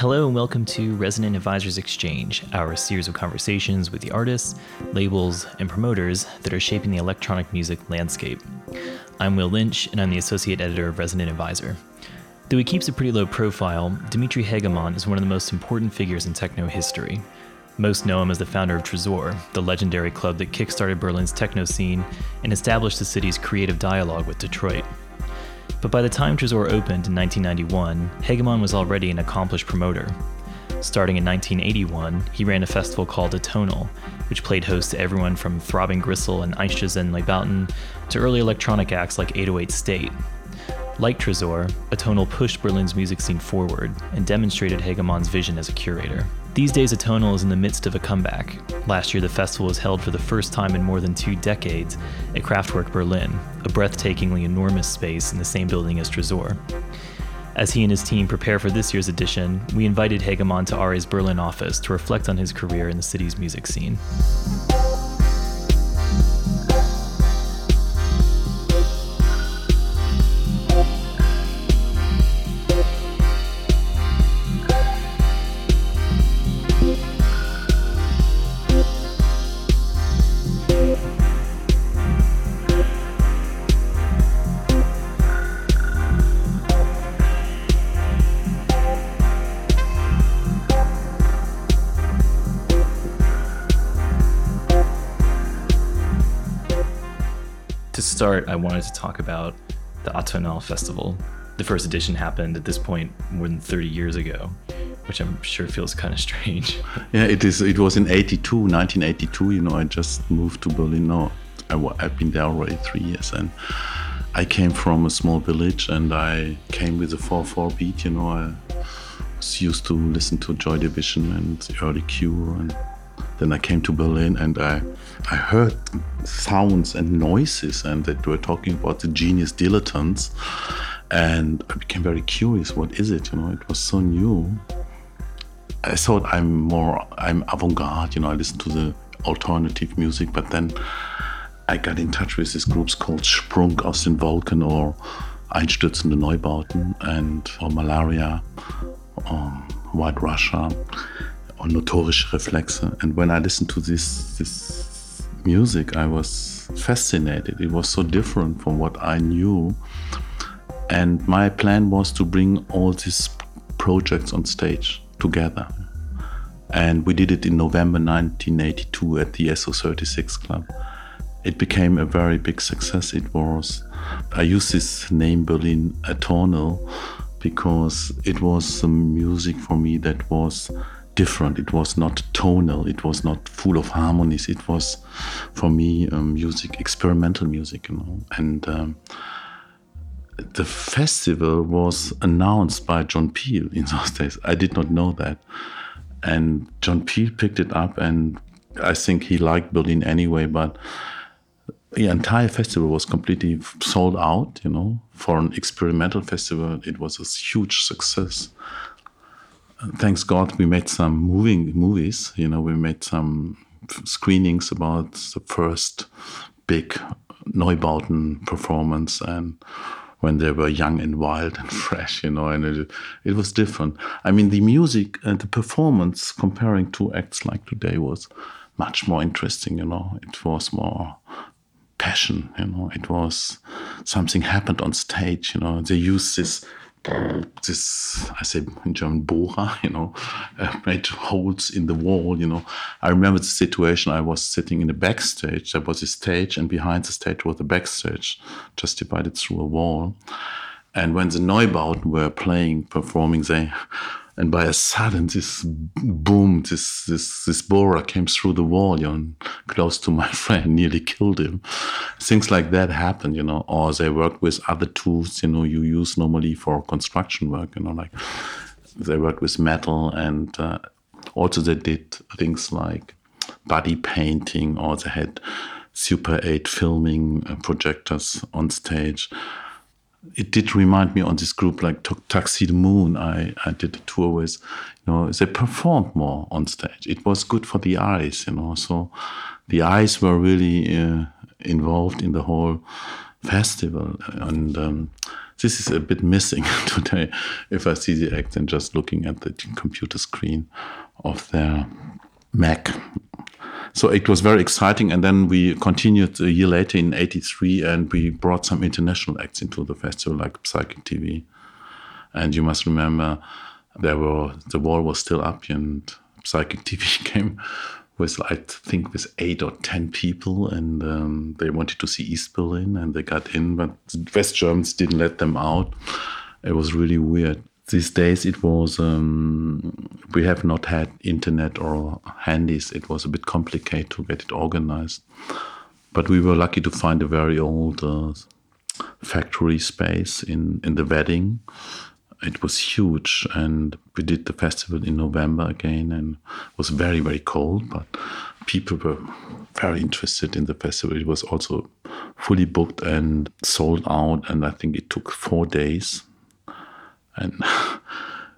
Hello and welcome to Resident Advisors Exchange, our series of conversations with the artists, labels, and promoters that are shaping the electronic music landscape. I'm Will Lynch, and I'm the associate editor of Resident Advisor. Though he keeps a pretty low profile, Dimitri Hegemann is one of the most important figures in techno history. Most know him as the founder of Tresor, the legendary club that kickstarted Berlin's techno scene and established the city's creative dialogue with Detroit. But by the time Tresor opened in 1991, Hegemann was already an accomplished promoter. Starting in 1981, he ran a festival called Atonal, which played host to everyone from Throbbing Gristle and Einstürzende Neubauten to early electronic acts like 808 State. Like Tresor, Atonal pushed Berlin's music scene forward and demonstrated Hegemann's vision as a curator. These days, Atonal is in the midst of a comeback. Last year, the festival was held for the first time in more than two decades at Kraftwerk Berlin, a breathtakingly enormous space in the same building as Tresor. As he and his team prepare for this year's edition, we invited Hegemann to RA's Berlin office to reflect on his career in the city's music scene. Start, I wanted to talk about the Atonal Festival. The first edition happened at this point more than 30 years ago, which I'm sure feels kind of strange. Yeah, it is. It was in 82, 1982. You know, I just moved to Berlin. No, I, I've been there already three years, and I came from a small village, and I came with a 4/4 beat. You know, I was used to listen to Joy Division and early Cure and then I came to Berlin and I, I heard sounds and noises, and they were talking about the genius dilettantes. And I became very curious. What is it? You know, it was so new. I thought I'm more, I'm avant-garde. You know, I listen to the alternative music, but then I got in touch with these groups called Sprung aus den Wolken or Einstürzende Neubauten and or Malaria, or White Russia or notorische Reflexe. And when I listened to this this music, I was fascinated. It was so different from what I knew. And my plan was to bring all these projects on stage together. And we did it in November 1982 at the SO36 Club. It became a very big success. It was, I use this name Berlin Atonal because it was some music for me that was different. It was not tonal. It was not full of harmonies. It was, for me, um, music, experimental music, you know. And um, the festival was announced by John Peel in those days. I did not know that. And John Peel picked it up, and I think he liked Berlin anyway, but the entire festival was completely sold out, you know. For an experimental festival, it was a huge success thanks God, we made some moving movies. You know, we made some screenings about the first big Neubauten performance and when they were young and wild and fresh, you know, and it, it was different. I mean, the music and the performance comparing two acts like today was much more interesting, you know. It was more passion, you know. It was something happened on stage, you know. They used this this I say in German Bohrer, you know, uh, made holes in the wall. You know, I remember the situation. I was sitting in the backstage. There was a stage, and behind the stage was the backstage, just divided through a wall. And when the Neubauten were playing, performing, they and by a sudden this boom, this this this borer came through the wall, you know, close to my friend, nearly killed him. Things like that happen, you know. Or they worked with other tools, you know, you use normally for construction work, you know, like they worked with metal, and uh, also they did things like body painting, or they had Super 8 filming uh, projectors on stage it did remind me on this group like Tuxedomoon. I, I did a tour with, you know, they performed more on stage. It was good for the eyes, you know. So the eyes were really uh, involved in the whole festival, and um, this is a bit missing today. If I see the act and just looking at the computer screen of their Mac so it was very exciting. And then we continued a year later in '83, and we brought some international acts into the festival, like Psychic TV. And you must remember, there were the wall was still up, and Psychic TV came with I think with eight or ten people, and um, they wanted to see East Berlin, and they got in, but West Germans didn't let them out. It was really weird these days it was um, we have not had internet or handies. It was a bit complicated to get it organized. But we were lucky to find a very old uh, factory space in in the wedding. It was huge and we did the festival in november again and it was very very cold but people were very interested in the festival. It was also fully booked and sold out and i think it took four days and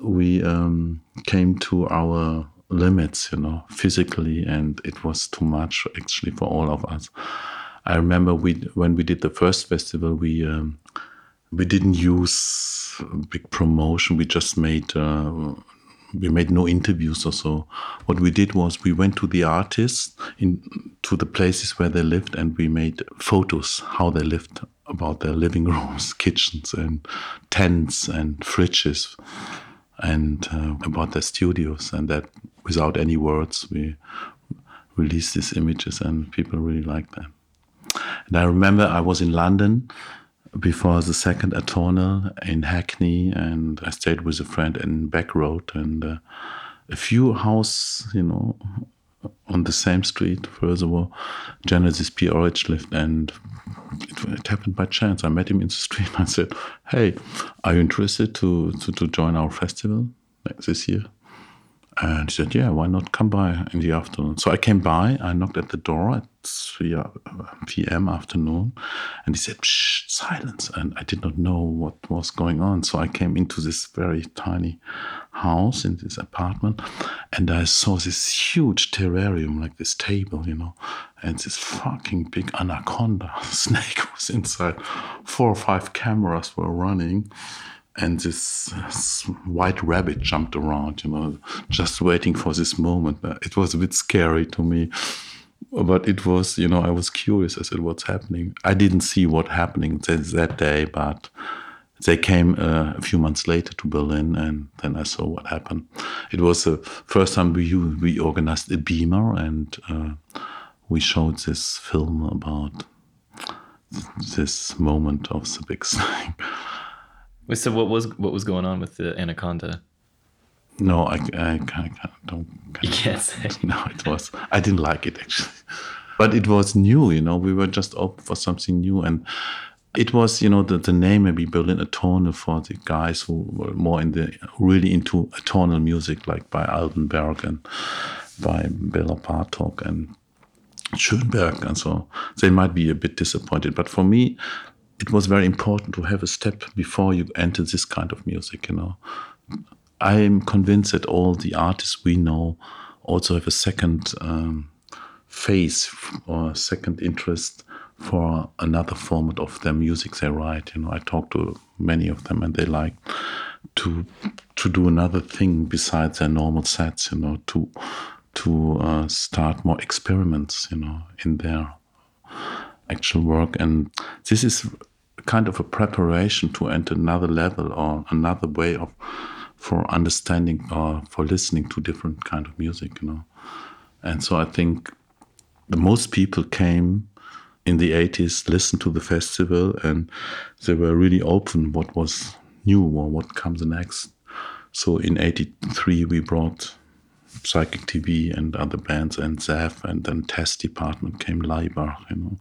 we um, came to our limits, you know, physically, and it was too much actually for all of us. I remember we when we did the first festival, we um, we didn't use big promotion. We just made uh, we made no interviews or so. What we did was we went to the artists in to the places where they lived, and we made photos how they lived about their living rooms, kitchens, and tents and fridges, and uh, about their studios. And that, without any words, we released these images, and people really liked them. And I remember I was in London before the second Atonal in Hackney, and I stayed with a friend in Beck Road, and uh, a few houses, you know, on the same street further Genesis P-Orridge lived, and it, it, happened by chance. I met him in the street and I said, Hey, are you interested to, to, to join our festival this year? And he said, Yeah, why not come by in the afternoon? So I came by, I knocked at the door at 3 uh, p.m. afternoon, and he said, Shh, silence. And I did not know what was going on. So I came into this very tiny house in this apartment, and I saw this huge terrarium, like this table, you know, and this fucking big anaconda snake was inside. Four or five cameras were running and this white rabbit jumped around, you know, just waiting for this moment. It was a bit scary to me, but it was, you know, I was curious. I said, "What's happening?" I didn't see what happening that day, but they came uh, a few months later to Berlin, and then I saw what happened. It was the first time we we organized a beamer, and uh, we showed this film about this moment of the big snake. Wait, so what was what was going on with the anaconda? No, I, I, I don't. You can't say. No, it was. I didn't like it actually, but it was new. You know, we were just open for something new, and it was you know the, the name maybe Berlin Atonal for the guys who were more in the really into atonal music, like by Alban Berg and by Bela Bartok and Schönberg, and so they might be a bit disappointed. But for me, it was very important to have a step before you enter this kind of music, you know. I am convinced that all the artists we know also have a second um, phase or second interest for another format of their music they write. You know, I talk to many of them and they like to to do another thing besides their normal sets. You know, to to uh, start more experiments. You know, in their actual work, and this is kind of a preparation to enter another level or another way of for understanding or for listening to different kind of music you know and so i think the most people came in the 80s listened to the festival and they were really open what was new or what comes next. So in 83, we brought Psychic TV and other bands and Zeph, and then Test Department came Laibach, you know,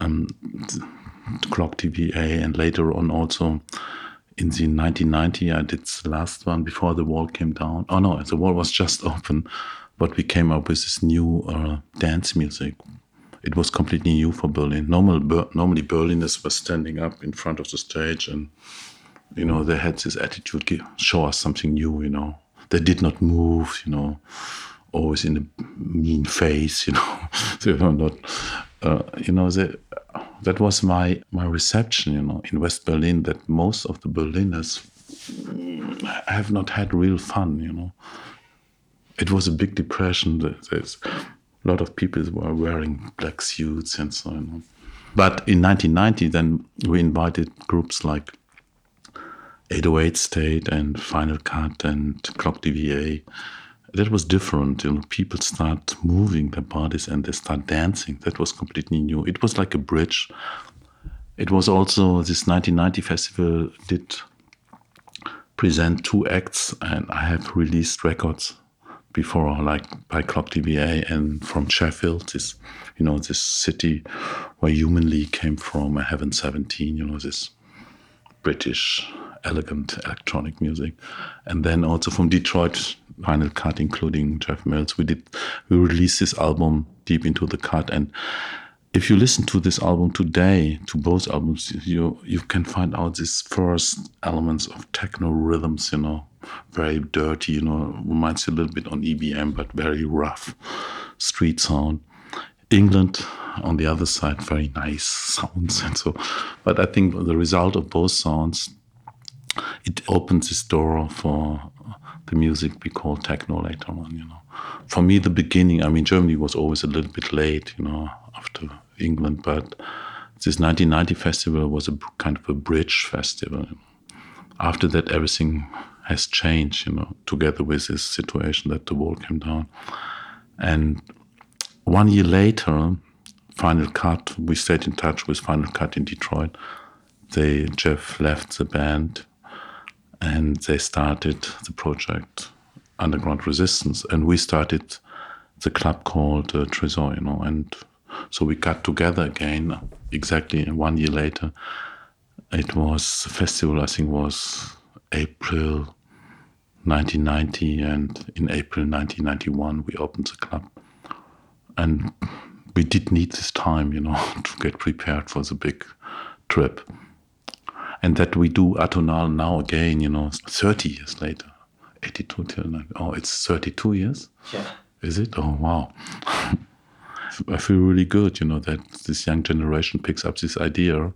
um, Clock DVA, and later on also in the 1990, I did the last one before the wall came down. Oh no, the wall was just open, but we came up with this new uh, dance music. It was completely new for Berlin. Normal, Ber- normally Berliners were standing up in front of the stage and you know, they had this attitude, show us something new, you know. They did not move, you know, always in a mean face, you know. they were not, uh, you know, they, that was my, my reception, you know, in West Berlin, that most of the Berliners mm, have not had real fun, you know. It was a big depression. There's a lot of people were wearing black suits and so on. But in 1990, then we invited groups like 808 State and Final Cut and Clock DVA. That was different. You know, people start moving their bodies and they start dancing. That was completely new. It was like a bridge. It was also this 1990 festival did present two acts, and I have released records before, like by Clock DVA and from Sheffield, this you know this city where Human League came from, Heaven 17. You know this British elegant electronic music. And then also from Detroit, Final Cut, including Jeff Mills, we did we released this album Deep into the Cut. And if you listen to this album today, to both albums, you you can find out these first elements of techno rhythms, you know, very dirty, you know, reminds you a little bit on EBM, but very rough street sound. England on the other side, very nice sounds and so. But I think the result of both sounds it opens this door for the music we call techno later on, you know. For me, the beginning, I mean, Germany was always a little bit late, you know, after England, but this 1990 festival was a kind of a bridge festival. After that, everything has changed, you know, together with this situation that the wall came down. And one year later, Final Cut, we stayed in touch with Final Cut in Detroit. They, Jeff left the band and they started the project Underground Resistance, and we started the club called uh, Tresor, you know, and so we got together again exactly one year later. It was the festival, I think, was April 1990, and in April 1991 we opened the club, and we did need this time, you know, to get prepared for the big trip and that we do atonal now again, you know, 30 years later. 82 till now. Oh, it's 32 years? Yeah. Is it? Oh, wow. I feel really good, you know, that this young generation picks up this idea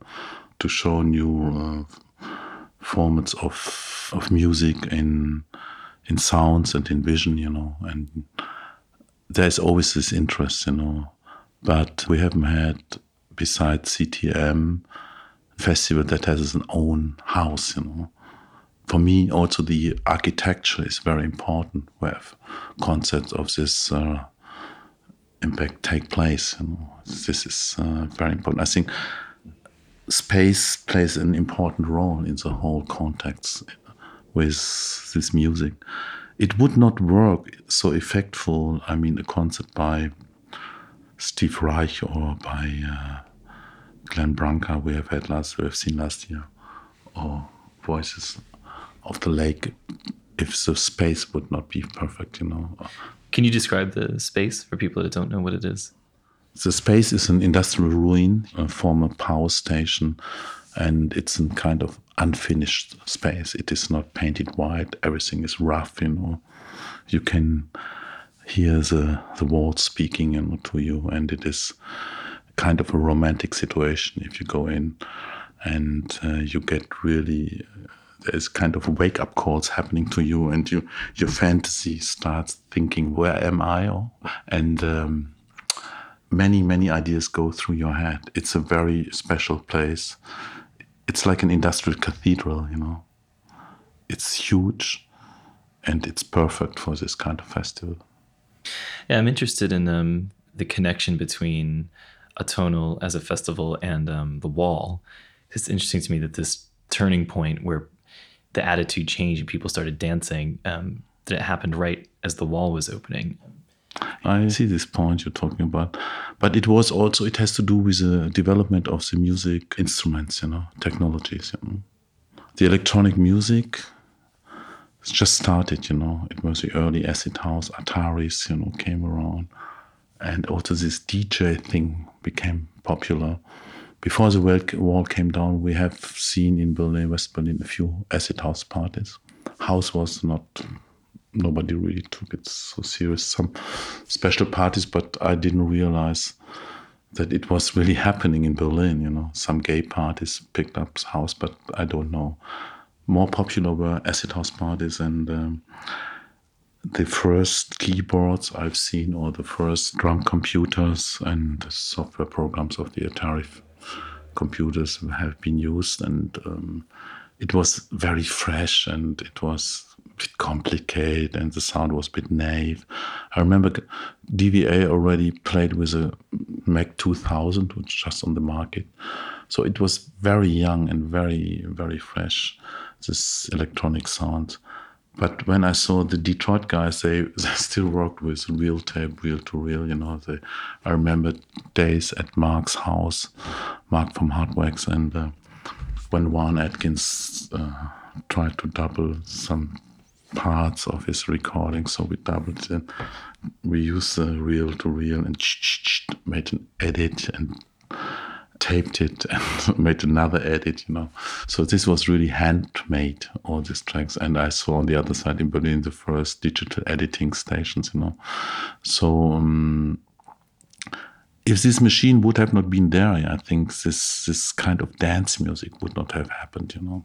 to show new uh, formats of, of music in, in sounds and in vision, you know, and there's always this interest, you know, but we haven't had, besides CTM, festival that has its own house, you know. For me, also the architecture is very important, where concepts of this uh, impact take place. You know. This is uh, very important. I think space plays an important role in the whole context with this music. It would not work so effectful. I mean, a concert by Steve Reich or by uh, Glenn Branca we have had last we have seen last year, or Voices of the Lake, if the space would not be perfect, you know. Can you describe the space for people that don't know what it is? The space is an industrial ruin, a former power station, and it's a kind of unfinished space. It is not painted white. Everything is rough, you know. You can hear the the walls speaking to you, and it is kind of a romantic situation if you go in and uh, you get really there's kind of wake up calls happening to you and you your fantasy starts thinking where am i? and um, many many ideas go through your head. It's a very special place. It's like an industrial cathedral you know? It's huge and it's perfect for this kind of festival. Yeah i'm interested in um, the connection between Atonal as a festival and um, the Wall. It's interesting to me that this turning point where the attitude changed and people started dancing, um, that it happened right as the Wall was opening. I see this point you're talking about, but it was also it has to do with the development of the music instruments, you know, technologies. You know. The electronic music just started, you know. It was the early acid house, Ataris, you know, came around, and also this DJ thing became popular. Before the wall came down, we have seen in Berlin, West Berlin, a few acid house parties. House was not nobody really took it so serious. Some special parties, but I didn't realize that it was really happening in Berlin. You know, some gay parties picked up house, but I don't know. More popular were acid house parties and. Um, the first keyboards I've seen, or the first drum computers and the software programs of the Atari computers have been used, and um, it was very fresh and it was a bit complicated and the sound was a bit naive. I remember DVA already played with a Mac 2000, which was just on the market. So it was very young and very, very fresh, this electronic sound. But when I saw the Detroit guys, they, they still worked with real tape, reel to reel. You know, they, I remember days at Mark's house, Mark from Hardwax, and uh, when Juan Atkins uh, tried to double some parts of his recording, so we doubled it. We used the reel to reel and made an edit and taped it and made another edit, you know. So this was really handmade, all these tracks. And I saw on the other side in Berlin the first digital editing stations, you know. So um, if this machine would have not been there, I think this this kind of dance music would not have happened, you know.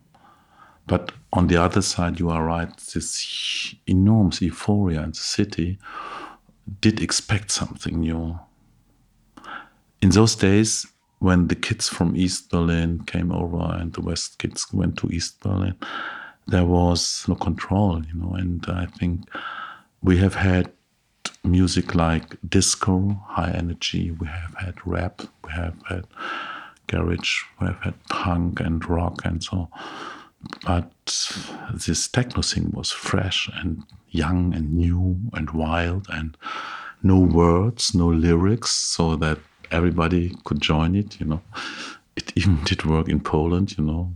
But on the other side, you are right, this enormous euphoria in the city did expect something new. In those days, when the kids from East Berlin came over and the West kids went to East Berlin, there was no control, you know, and I think we have had music like disco, high energy, we have had rap, we have had garage, we have had punk and rock and so but this techno thing was fresh and young and new and wild and no words, no lyrics, so that everybody could join it, you know. It even did work in Poland, you know.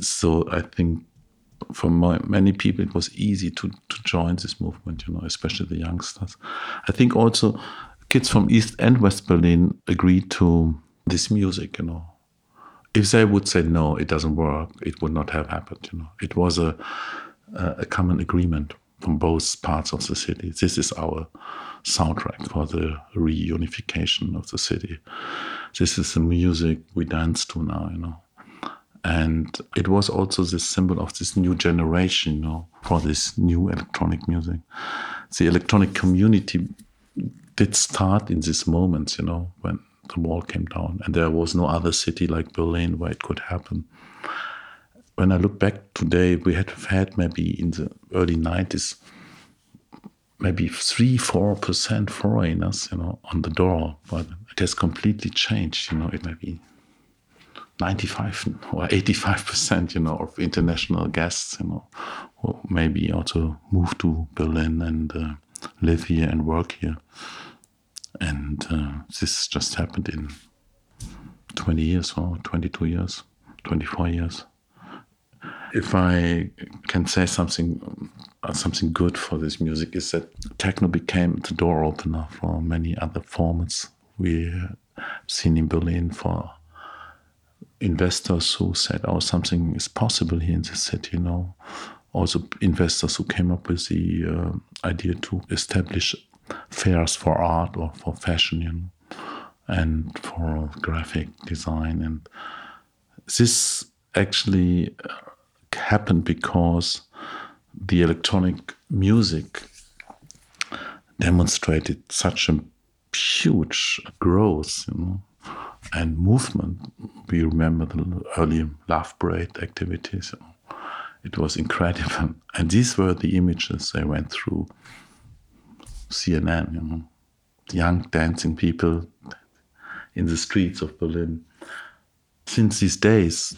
So I think for my, many people it was easy to, to join this movement, you know, especially the youngsters. I think also kids from East and West Berlin agreed to this music, you know if they would say no, it doesn't work, it would not have happened. You know, it was a a common agreement from both parts of the city. This is our soundtrack for the reunification of the city. This is the music we dance to now. You know. And it was also the symbol of this new generation, you know, for this new electronic music. The electronic community did start in these moments, you know, when the wall came down, and there was no other city like Berlin where it could happen. When I look back today, we had had maybe in the early 90s, maybe three, four percent foreigners, you know, on the door, but it has completely changed. You know, it may be 95 or 85 percent, you know, of international guests, you know, who maybe also move to Berlin and uh, live here and work here. And uh, this just happened in 20 years or 22 years, 24 years. If I can say something, something good for this music is that techno became the door opener for many other formats we have seen in Berlin for investors who said, "Oh, something is possible here in the city." You know, also investors who came up with the uh, idea to establish fairs for art or for fashion, you know, and for graphic design. And this actually uh, happened because the electronic music demonstrated such a huge growth, you know, and movement. We remember the early Love Parade activities. It was incredible. And these were the images I went through CNN, you know, young dancing people in the streets of Berlin. Since these days,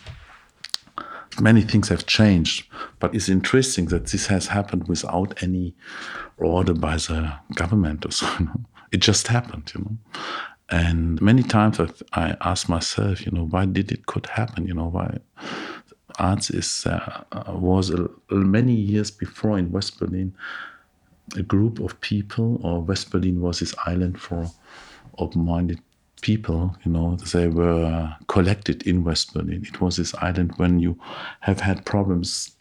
many things have changed, but it's interesting that this has happened without any order by the government or so. You know? It just happened, you know. And many times I, ask myself, you know, why did it could happen? You know, why arts is uh, was uh, many years before in West Berlin a group of people, or West Berlin was this island for open-minded people. You know, they were collected in West Berlin. It was this island when you have had problems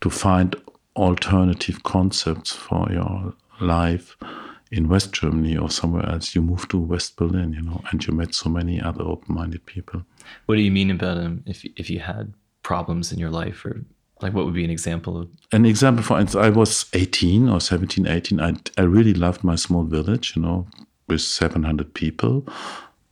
to find alternative concepts for your life in West Germany or somewhere else, you moved to West Berlin, you know, and you met so many other open-minded people. What do you mean about um, if if you had problems in your life, or like what would be an example of? An example, for instance, I was 18 or 17, 18. I I really loved my small village, you know, with 700 people,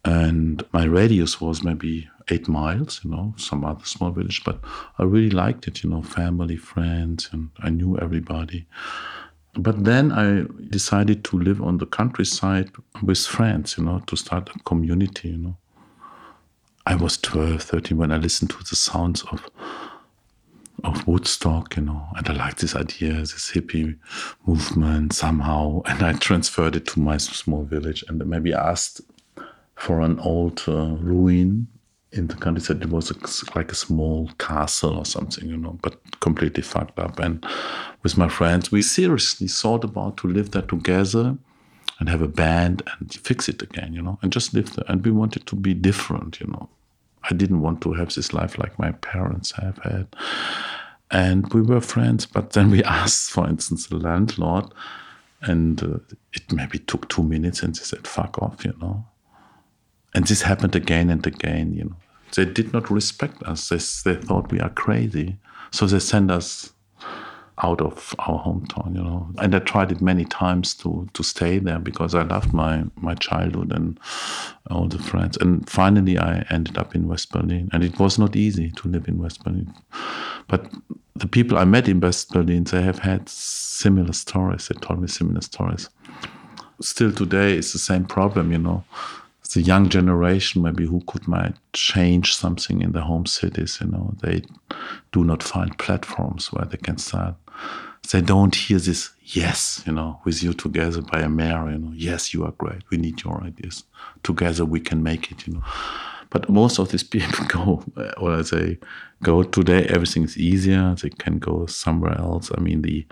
and my radius was maybe eight miles, you know, some other small village, but I really liked it, you know, family, friends, and I knew everybody. But then I decided to live on the countryside with friends, you know, to start a community, you know. I was 12, 13 when I listened to the sounds of of Woodstock, you know, and I liked this idea, this hippie movement somehow, and I transferred it to my small village and maybe asked for an old uh, ruin in the countryside. It was a, like a small castle or something, you know, but completely fucked up. And with my friends, we seriously thought about to live there together and have a band and fix it again, you know, and just live there. And we wanted to be different, you know. I didn't want to have this life like my parents have had. And we were friends, but then we asked, for instance, the landlord, and uh, it maybe took two minutes, and they said, "Fuck off," you know. And this happened again and again, you know. They did not respect us. They, they thought we are crazy, so they sent us out of our hometown, you know. And I tried it many times to to stay there because I loved my my childhood and all the friends. And finally, I ended up in West Berlin, and it was not easy to live in West Berlin. But the people I met in West Berlin, they have had similar stories. They told me similar stories. Still today, it's the same problem, you know the young generation maybe who could might change something in the home cities you know. They do not find platforms where they can start. They don't hear this yes you know with you together by a mayor you know. Yes you are great. We need your ideas. Together we can make it you know. But most of these people go uh, or they go today everything is easier. They can go somewhere else. I mean the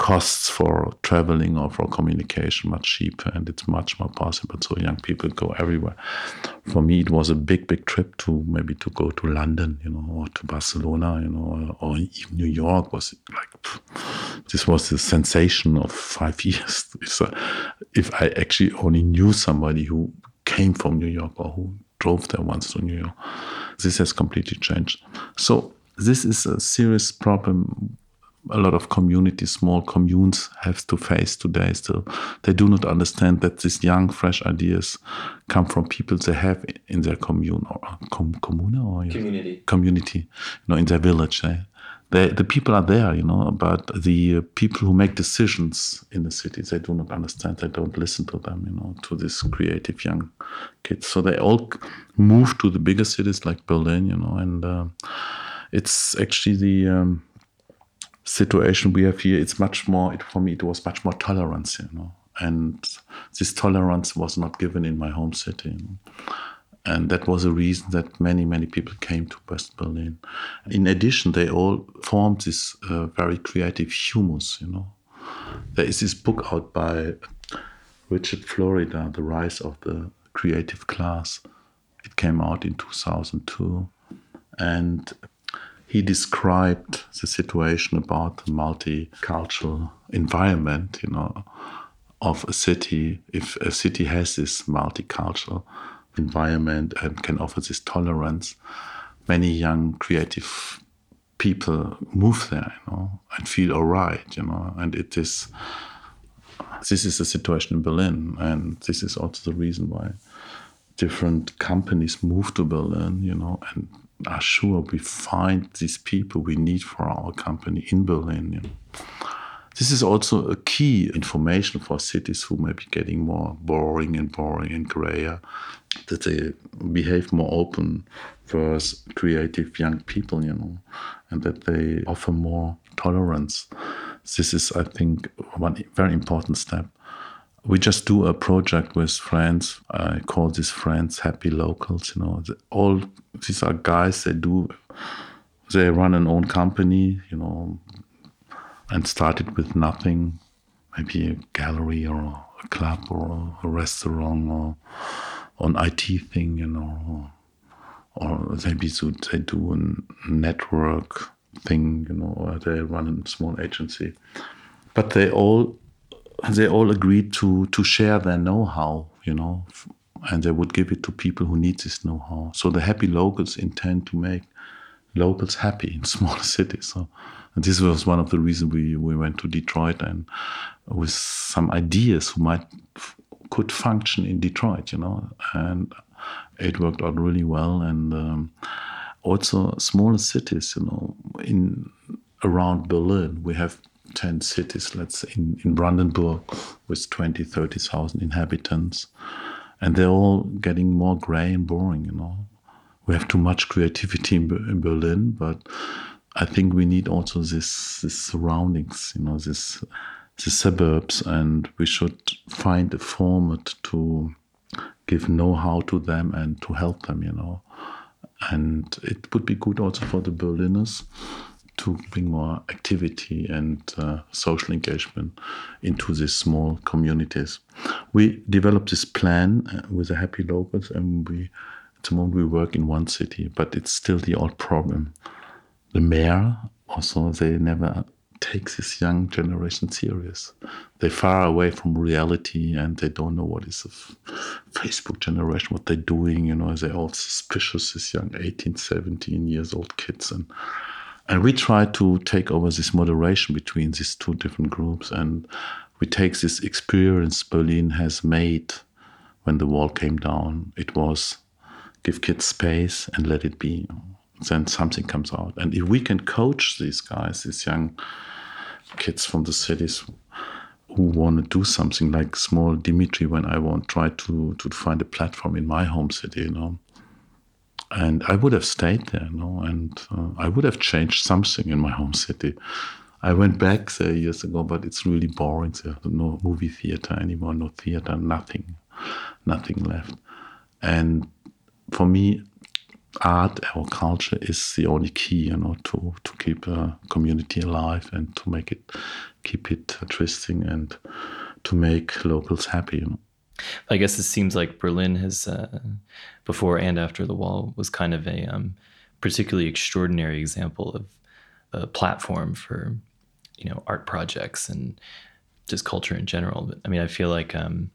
costs for traveling or for communication much cheaper and it's much more possible. So young people go everywhere. For me it was a big big trip to maybe to go to london you know or to barcelona you know or, even new york was like this was the sensation of five years. If i actually only knew somebody who came from new york or who drove there once to new york this has completely changed. So this is a serious problem a lot of communities, small communes have to face today still. They do not understand that these young, fresh ideas come from people they have in their commune or com, commune or community. Community, you know, in their village. Eh? They, the people are there, you know, but the uh, people who make decisions in the cities, they do not understand. They don't listen to them, you know, to these creative young kids. So they all move to the bigger cities like Berlin, you know, and uh, it's actually the um, situation we have here, it's much more, it, for me, it was much more tolerance, you know. And this tolerance was not given in my home city. You know? And that was a reason that many, many people came to West Berlin. In addition, they all formed this uh, very creative humus, you know. There is this book out by Richard Florida, The Rise of the Creative Class. It came out in 2002. And he described the situation about the multicultural environment, you know, of a city. If a city has this multicultural environment and can offer this tolerance, many young creative people move there, you know, and feel all right, you know, and it is. This is the situation in Berlin, and this is also the reason why different companies move to Berlin, you know, and are sure we find these people we need for our company in Berlin. This is also a key information for cities who may be getting more boring and boring and grayer, that they behave more open towards creative young people, you know, and that they offer more tolerance. This is, I think, one very important step. We just do a project with friends. I call these friends happy locals. You know, all these are guys. They do, they run an own company. You know, and started with nothing, maybe a gallery or a club or a restaurant or, an IT thing. You know, or, or maybe they do a network thing. You know, or they run a small agency, but they all they all agreed to to share their know-how, you know, and they would give it to people who need this know-how. So the happy locals intend to make locals happy in smaller cities. So and this was one of the reasons we, we went to Detroit and with some ideas who might could function in Detroit, you know, and it worked out really well. And um, also smaller cities, you know, in around Berlin, we have 10 cities, let's say in, in Brandenburg with 20, 30,000 inhabitants. And they're all getting more gray and boring, you know. We have too much creativity in, in Berlin, but I think we need also this, this surroundings, you know, this the suburbs, and we should find a format to give know-how to them and to help them, you know. And it would be good also for the Berliners to bring more activity and uh, social engagement into these small communities. We developed this plan uh, with the happy locals, and we at the moment we work in one city, but it's still the old problem. The mayor also they never take this young generation serious. They're far away from reality and they don't know what is a Facebook generation, what they're doing. You know, they're all suspicious, these young 18, 17 years old kids. And and we try to take over this moderation between these two different groups. And we take this experience Berlin has made when the wall came down. It was give kids space and let it be. Then something comes out. And if we can coach these guys, these young kids from the cities who want to do something like small Dimitri when I want try to to find a platform in my home city, you know, and I would have stayed there, and uh, I would have changed something in my home city. I went back there years ago, but it's really boring there. No movie theater anymore, no theater, nothing, nothing left. And for me, art or culture is the only key, you know, to to keep a community alive and to make it, keep it interesting and to make locals happy. You know. I guess it seems like Berlin has, uh, before and after the wall, was kind of a um, particularly extraordinary example of a platform for, you know, art projects and just culture in general. But I mean, I feel like, um,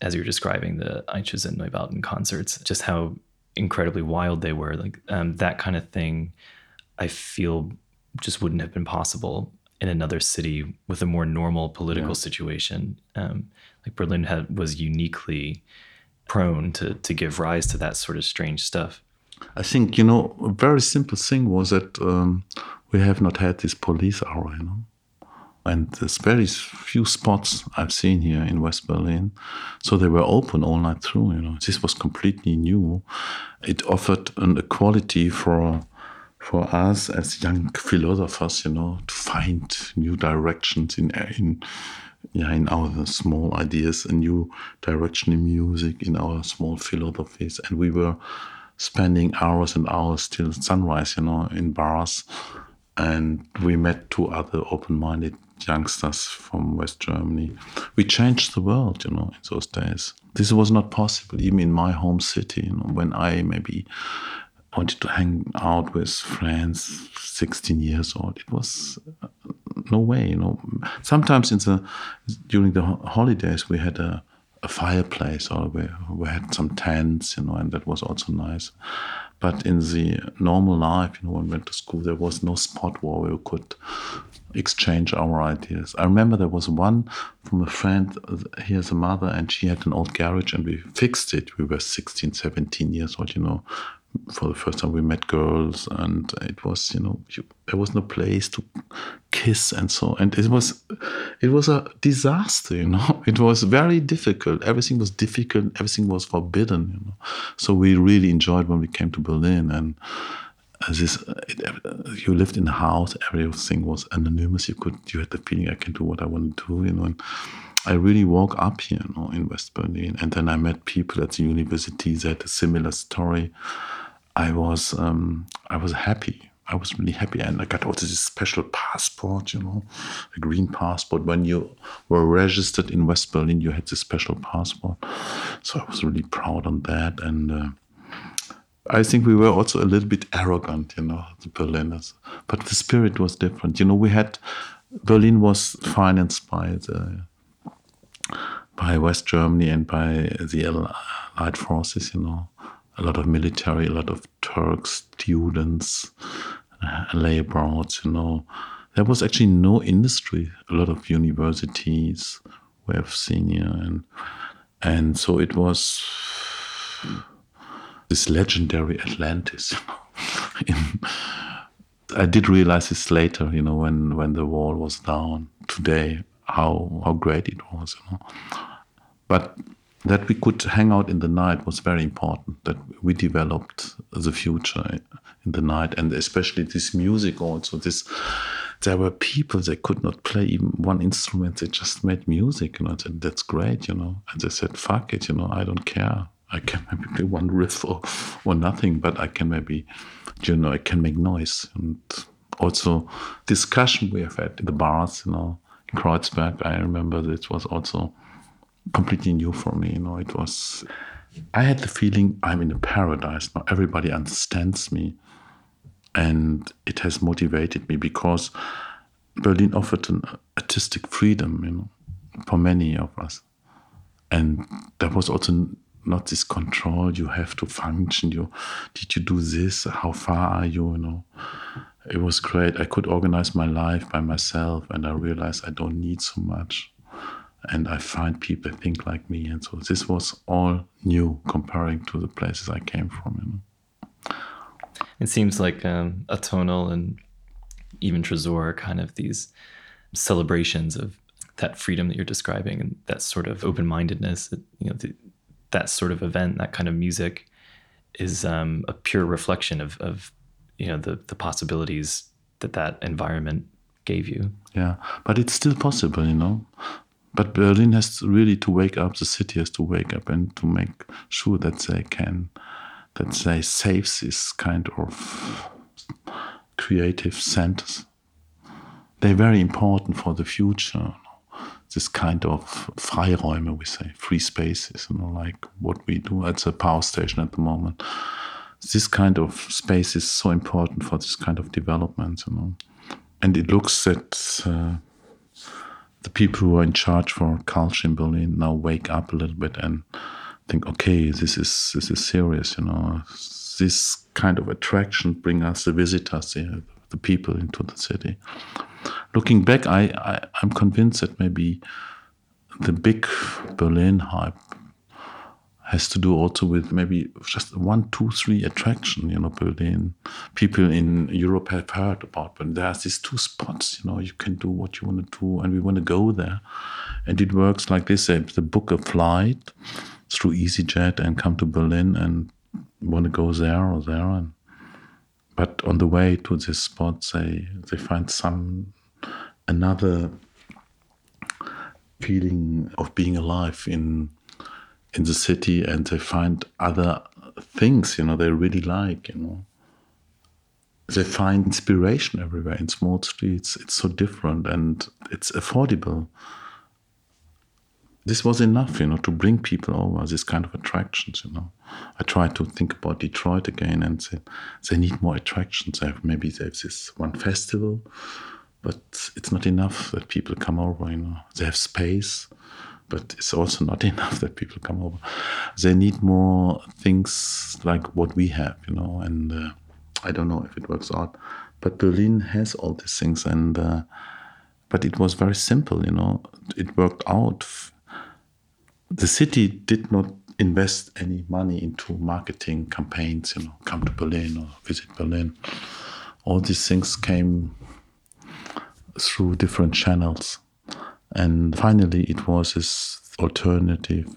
as you're describing the Eiches and Neubauten concerts, just how incredibly wild they were, like um, that kind of thing, I feel just wouldn't have been possible in another city with a more normal political yeah. situation. Um, like Berlin had was uniquely prone to to give rise to that sort of strange stuff. I think you know a very simple thing was that um, we have not had this police hour, you know, and there's very few spots I've seen here in West Berlin, so they were open all night through. You know, this was completely new. It offered an equality for for us as young philosophers, you know, to find new directions in in yeah, in our small ideas, a new direction in music, in our small philosophies. And we were spending hours and hours till sunrise, you know, in bars. And we met two other open minded youngsters from West Germany. We changed the world, you know, in those days. This was not possible, even in my home city, you know, when I maybe wanted to hang out with friends 16 years old it was no way you know. Sometimes in the during the holidays we had a, a fireplace or we, we had some tents you know and that was also nice. But in the normal life you know when we went to school there was no spot where we could exchange our ideas. I remember there was one from a friend he has a mother and she had an old garage and we fixed it. We were 16 17 years old you know for the first time we met girls and it was you know you, there was no place to kiss and so and it was it was a disaster you know. It was very difficult. Everything was difficult. Everything was forbidden you know. So we really enjoyed when we came to berlin and uh, this it, uh, you lived in a house. Everything was anonymous. You could you had the feeling i can do what i want to do you know. And i really woke up here you know in west berlin. And then i met people at the university that had a similar story i was um, i was happy I was really happy. And I got also this special passport, you know, a green passport. When you were registered in West Berlin, you had this special passport. So I was really proud on that. And uh, I think we were also a little bit arrogant, you know, the Berliners. But the spirit was different. You know, we had, Berlin was financed by the, by West Germany and by the Allied forces, you know a lot of military, a lot of Turks, students, uh, laborers, you know. There was actually no industry, a lot of universities we have seen here. And, and so it was this legendary Atlantis. I did realize this later, you know, when, when the wall was down today, how, how great it was, you know. But that we could hang out in the night was very important. That we developed the future in the night, and especially this music also. This there were people they could not play even one instrument. They just made music, you know. And that's great, you know. And they said, "Fuck it, you know. I don't care. I can maybe play one riff or or nothing, but I can maybe, you know, I can make noise." And also discussion we have had in the bars, you know, in Kreuzberg. I remember it was also completely new for me. You know, it was. I had the feeling I'm in a paradise now. Everybody understands me, and it has motivated me because Berlin offered an artistic freedom, you know, for many of us, and there was also not this control. You have to function. You did you do this? How far are you? You know, it was great. I could organize my life by myself, and I realized I don't need so much and I find people think like me. And so this was all new comparing to the places I came from. You know? It seems like um, Atonal and even Tresor kind of these celebrations of that freedom that you're describing and that sort of open-mindedness, you know, the, that sort of event, that kind of music is um, a pure reflection of, of you know, the, the possibilities that that environment gave you. Yeah, but it's still possible, you know but Berlin has really to wake up. The city has to wake up and to make sure that they can, that they save this kind of creative centers. They're very important for the future. This kind of Freiräume, we say, free spaces, you know, like what we do at the power station at the moment. This kind of space is so important for this kind of development, you know. And it looks that. Uh, the people who are in charge for culture in Berlin now wake up a little bit and think, okay, this is this is serious, you know. This kind of attraction bring us the visitors, the, the people into the city. Looking back, I, I I'm convinced that maybe the big Berlin hype has to do also with maybe just one, two, three attraction. You know, Berlin. People in Europe have heard about, but there's these two spots. You know, you can do what you want to do, and we want to go there. And it works like this: uh, they book a flight through EasyJet and come to Berlin and want to go there or there. And, but on the way to this spot, they they find some another feeling of being alive in in the city and they find other things, you know, they really like, you know. They find inspiration everywhere in small streets. It's so different and it's affordable. This was enough, you know, to bring people over, this kind of attractions, you know. I tried to think about Detroit again and say they need more attractions. They have, maybe they have this one festival, but it's not enough that people come over, you know. They have space but it's also not enough that people come over. They need more things like what we have, you know. And uh, I don't know if it works out, but Berlin has all these things, and uh, but it was very simple, you know. It worked out. The city did not invest any money into marketing campaigns, you know, come to Berlin or visit Berlin. All these things came through different channels. And finally, it was this alternative,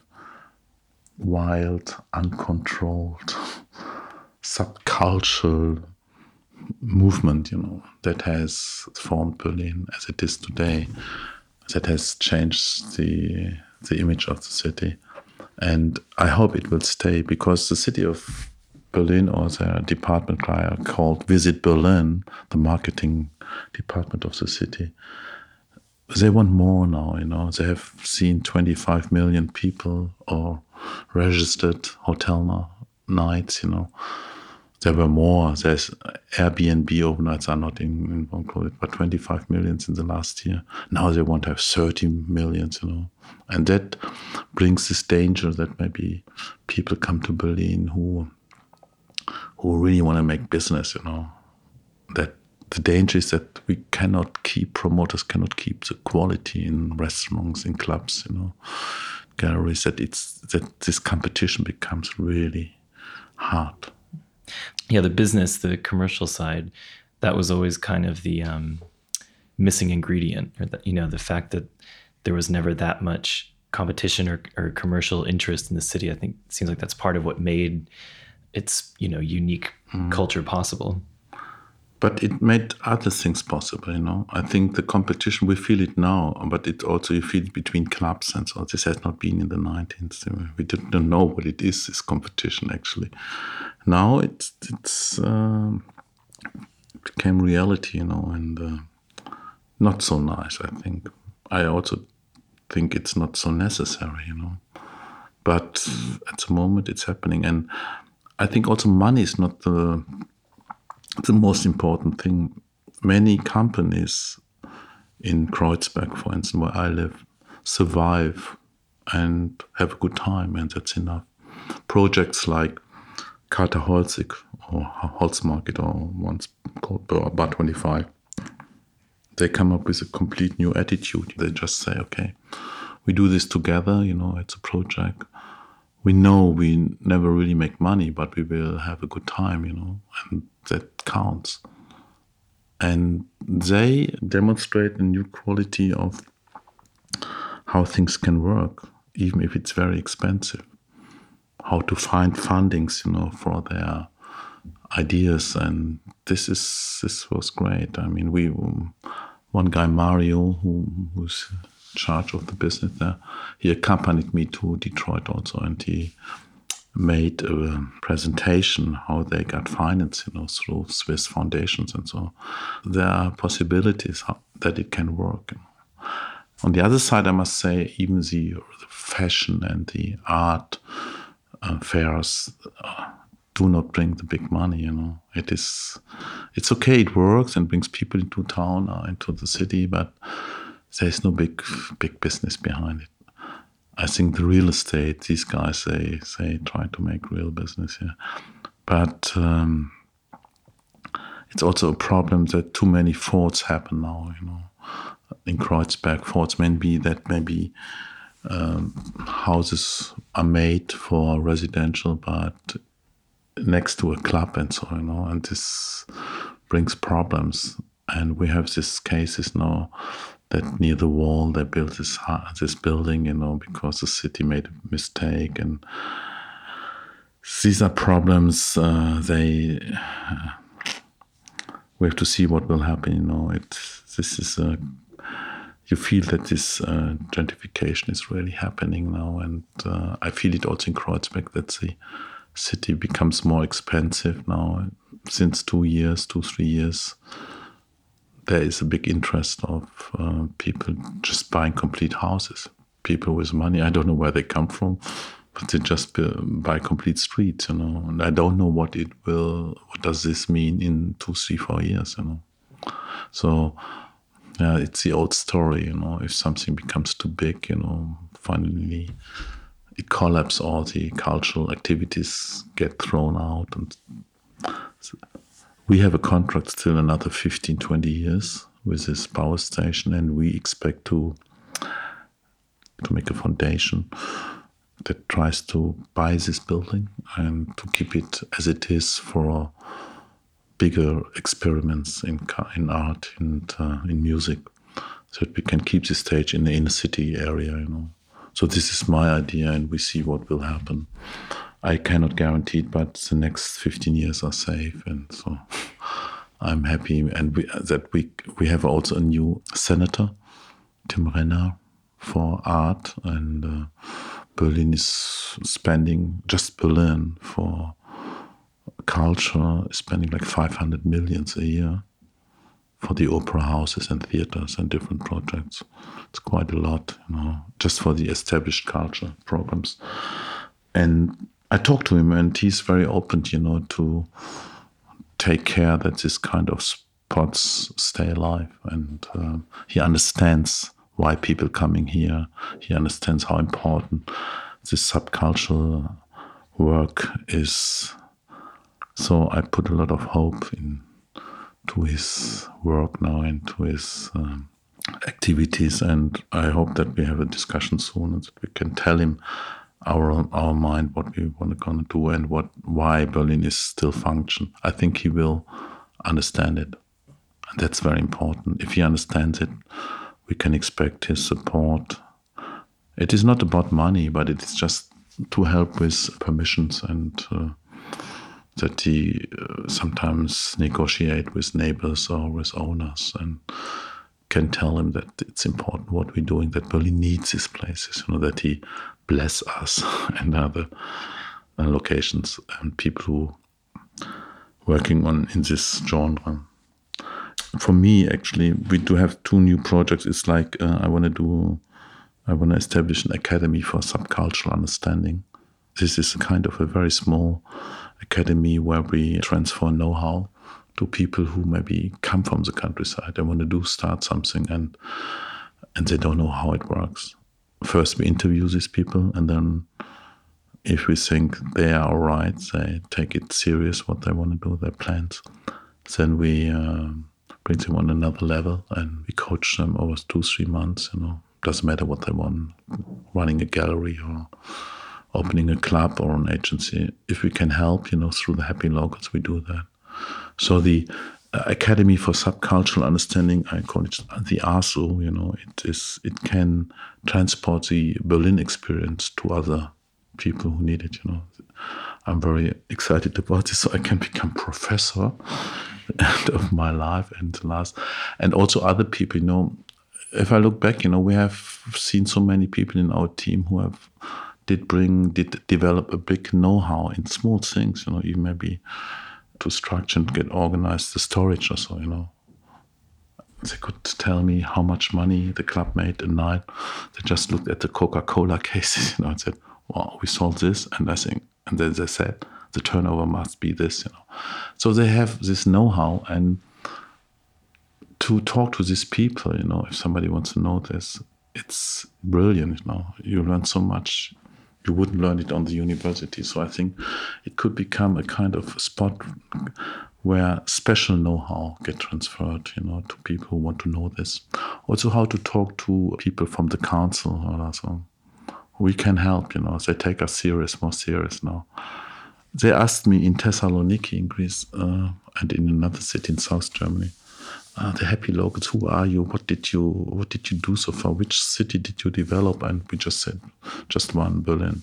wild, uncontrolled, subcultural movement, you know, that has formed Berlin as it is today, that has changed the the image of the city. And I hope it will stay because the city of Berlin or the department called Visit Berlin, the marketing department of the city, they want more now, you know. They have seen 25 million people or registered hotel nights, you know. There were more. There's Airbnb overnights are not in, included, but 25 millions in the last year. Now they want to have 30 millions, you know. And that brings this danger that maybe people come to Berlin who who really want to make business, you know. That the danger is that we cannot keep promoters cannot keep the quality in restaurants, in clubs, you know, galleries. That it's that this competition becomes really hard. Yeah, the business, the commercial side, that was always kind of the um, missing ingredient, or the, you know, the fact that there was never that much competition or, or commercial interest in the city. I think seems like that's part of what made its you know unique mm. culture possible but it made other things possible you know? I think the competition we feel it now but it also you feel it between clubs and so this has not been in the 19th we didn't know what it is this competition actually. Now it's it's uh, became reality you know and uh, not so nice i think. I also think it's not so necessary you know? But at the moment it's happening and i think also money is not the the most important thing. Many companies in Kreuzberg, for instance, where I live, survive and have a good time, and that's enough. Projects like Kater Holzig or Holzmarkt or once called Bar 25, they come up with a complete new attitude. They just say, okay, we do this together, you know, it's a project. We know we never really make money, but we will have a good time, you know, and that counts. And they demonstrate a new quality of how things can work, even if it's very expensive. How to find fundings, you know, for their ideas, and this is this was great. I mean, we one guy Mario, who was in charge of the business there, he accompanied me to Detroit also, and he made a presentation how they got finance, you know, through Swiss foundations and so. There are possibilities how, that it can work. On the other side, I must say, even the, the fashion and the art uh, fairs uh, do not bring the big money. You know, it is, it's okay, it works and brings people into town or into the city, but there is no big, big business behind it. I think the real estate, these guys, they they try to make real business here, but um, it's also a problem that too many faults happen now. You know, in Kreuzberg, faults maybe that maybe um, houses are made for residential, but next to a club and so you know, and this brings problems. And we have these cases now that near the wall they built this this building, you know, because the city made a mistake, and these are problems. Uh, they uh, we have to see what will happen. You know, it this is a you feel that this uh, gentrification is really happening now, and uh, I feel it also in Kreuzberg that the city becomes more expensive now since two years, two three years there is a big interest of uh, people just buying complete houses. People with money, I don't know where they come from, but they just buy complete streets, you know. And I don't know what it will, what does this mean in two, three, four years, you know. So, yeah, it's the old story, you know. If something becomes too big, you know, finally it collapses, all the cultural activities get thrown out, and we have a contract still another 15, 20 years with this power station, and we expect to to make a foundation that tries to buy this building and to keep it as it is for bigger experiments in in art and uh, in music, so that we can keep the stage in the inner city area. You know, so this is my idea, and we see what will happen. I cannot guarantee it, but the next 15 years are safe, and so I'm happy. And we, that we we have also a new senator, Tim Renner, for art, and uh, Berlin is spending just Berlin for culture is spending like 500 millions a year for the opera houses and theaters and different projects. It's quite a lot, you know, just for the established culture programs. And I talked to him, and he's very open, you know, to take care that this kind of spots stay alive. And uh, he understands why people coming here. He understands how important this subcultural work is so I put a lot of hope in to his work now and to his um, activities, and I hope that we have a discussion soon and that we can tell him our our mind what we want to do and what why Berlin is still function. I think he will understand it, and that's very important. If he understands it, we can expect his support. It is not about money, but it is just to help with permissions and. Uh, that he uh, sometimes negotiate with neighbors or with owners and can tell him that it's important what we're doing, that Berlin needs these places, you know, that he bless us and other uh, locations and people who working on in this genre. For me, actually, we do have two new projects. It's like uh, I want to do, I want to establish an academy for subcultural understanding. This is kind of a very small academy where we transfer know-how to people who maybe come from the countryside and want to do start something and and they don't know how it works. First we interview these people and then if we think they are all right, they take it serious what they want to do, their plans, then we uh, bring them on another level and we coach them over two, three months, you know. Doesn't matter what they want, running a gallery or opening a club or an agency. If we can help, you know, through the Happy Locals, we do that. So the Academy for Subcultural Understanding, I call it the ASU. You know, it is it can transport the Berlin experience to other people who need it. You know, I'm very excited about this, so I can become professor end of my life and last, and also other people. You know, if I look back, you know, we have seen so many people in our team who have did bring, did develop a big know-how in small things, you know, even maybe to structure and get organized the storage or so, you know. They could tell me how much money the club made a night. They just looked at the Coca-Cola cases, you know, and said, "Well, we sold this," and I think, and then they said the turnover must be this, you know. So they have this know-how, and to talk to these people, you know, if somebody wants to know this, it's brilliant, you know. You learn so much you wouldn't learn it on the university. So I think it could become a kind of spot where special know-how get transferred, you know, to people who want to know this. Also, how to talk to people from the council or so. We can help, you know. They take us serious, more serious now. They asked me in Thessaloniki, in Greece, uh, and in another city in South Germany uh, the happy locals who are you? What did you what did you do so far? Which city did you develop? And we just said just one berlin.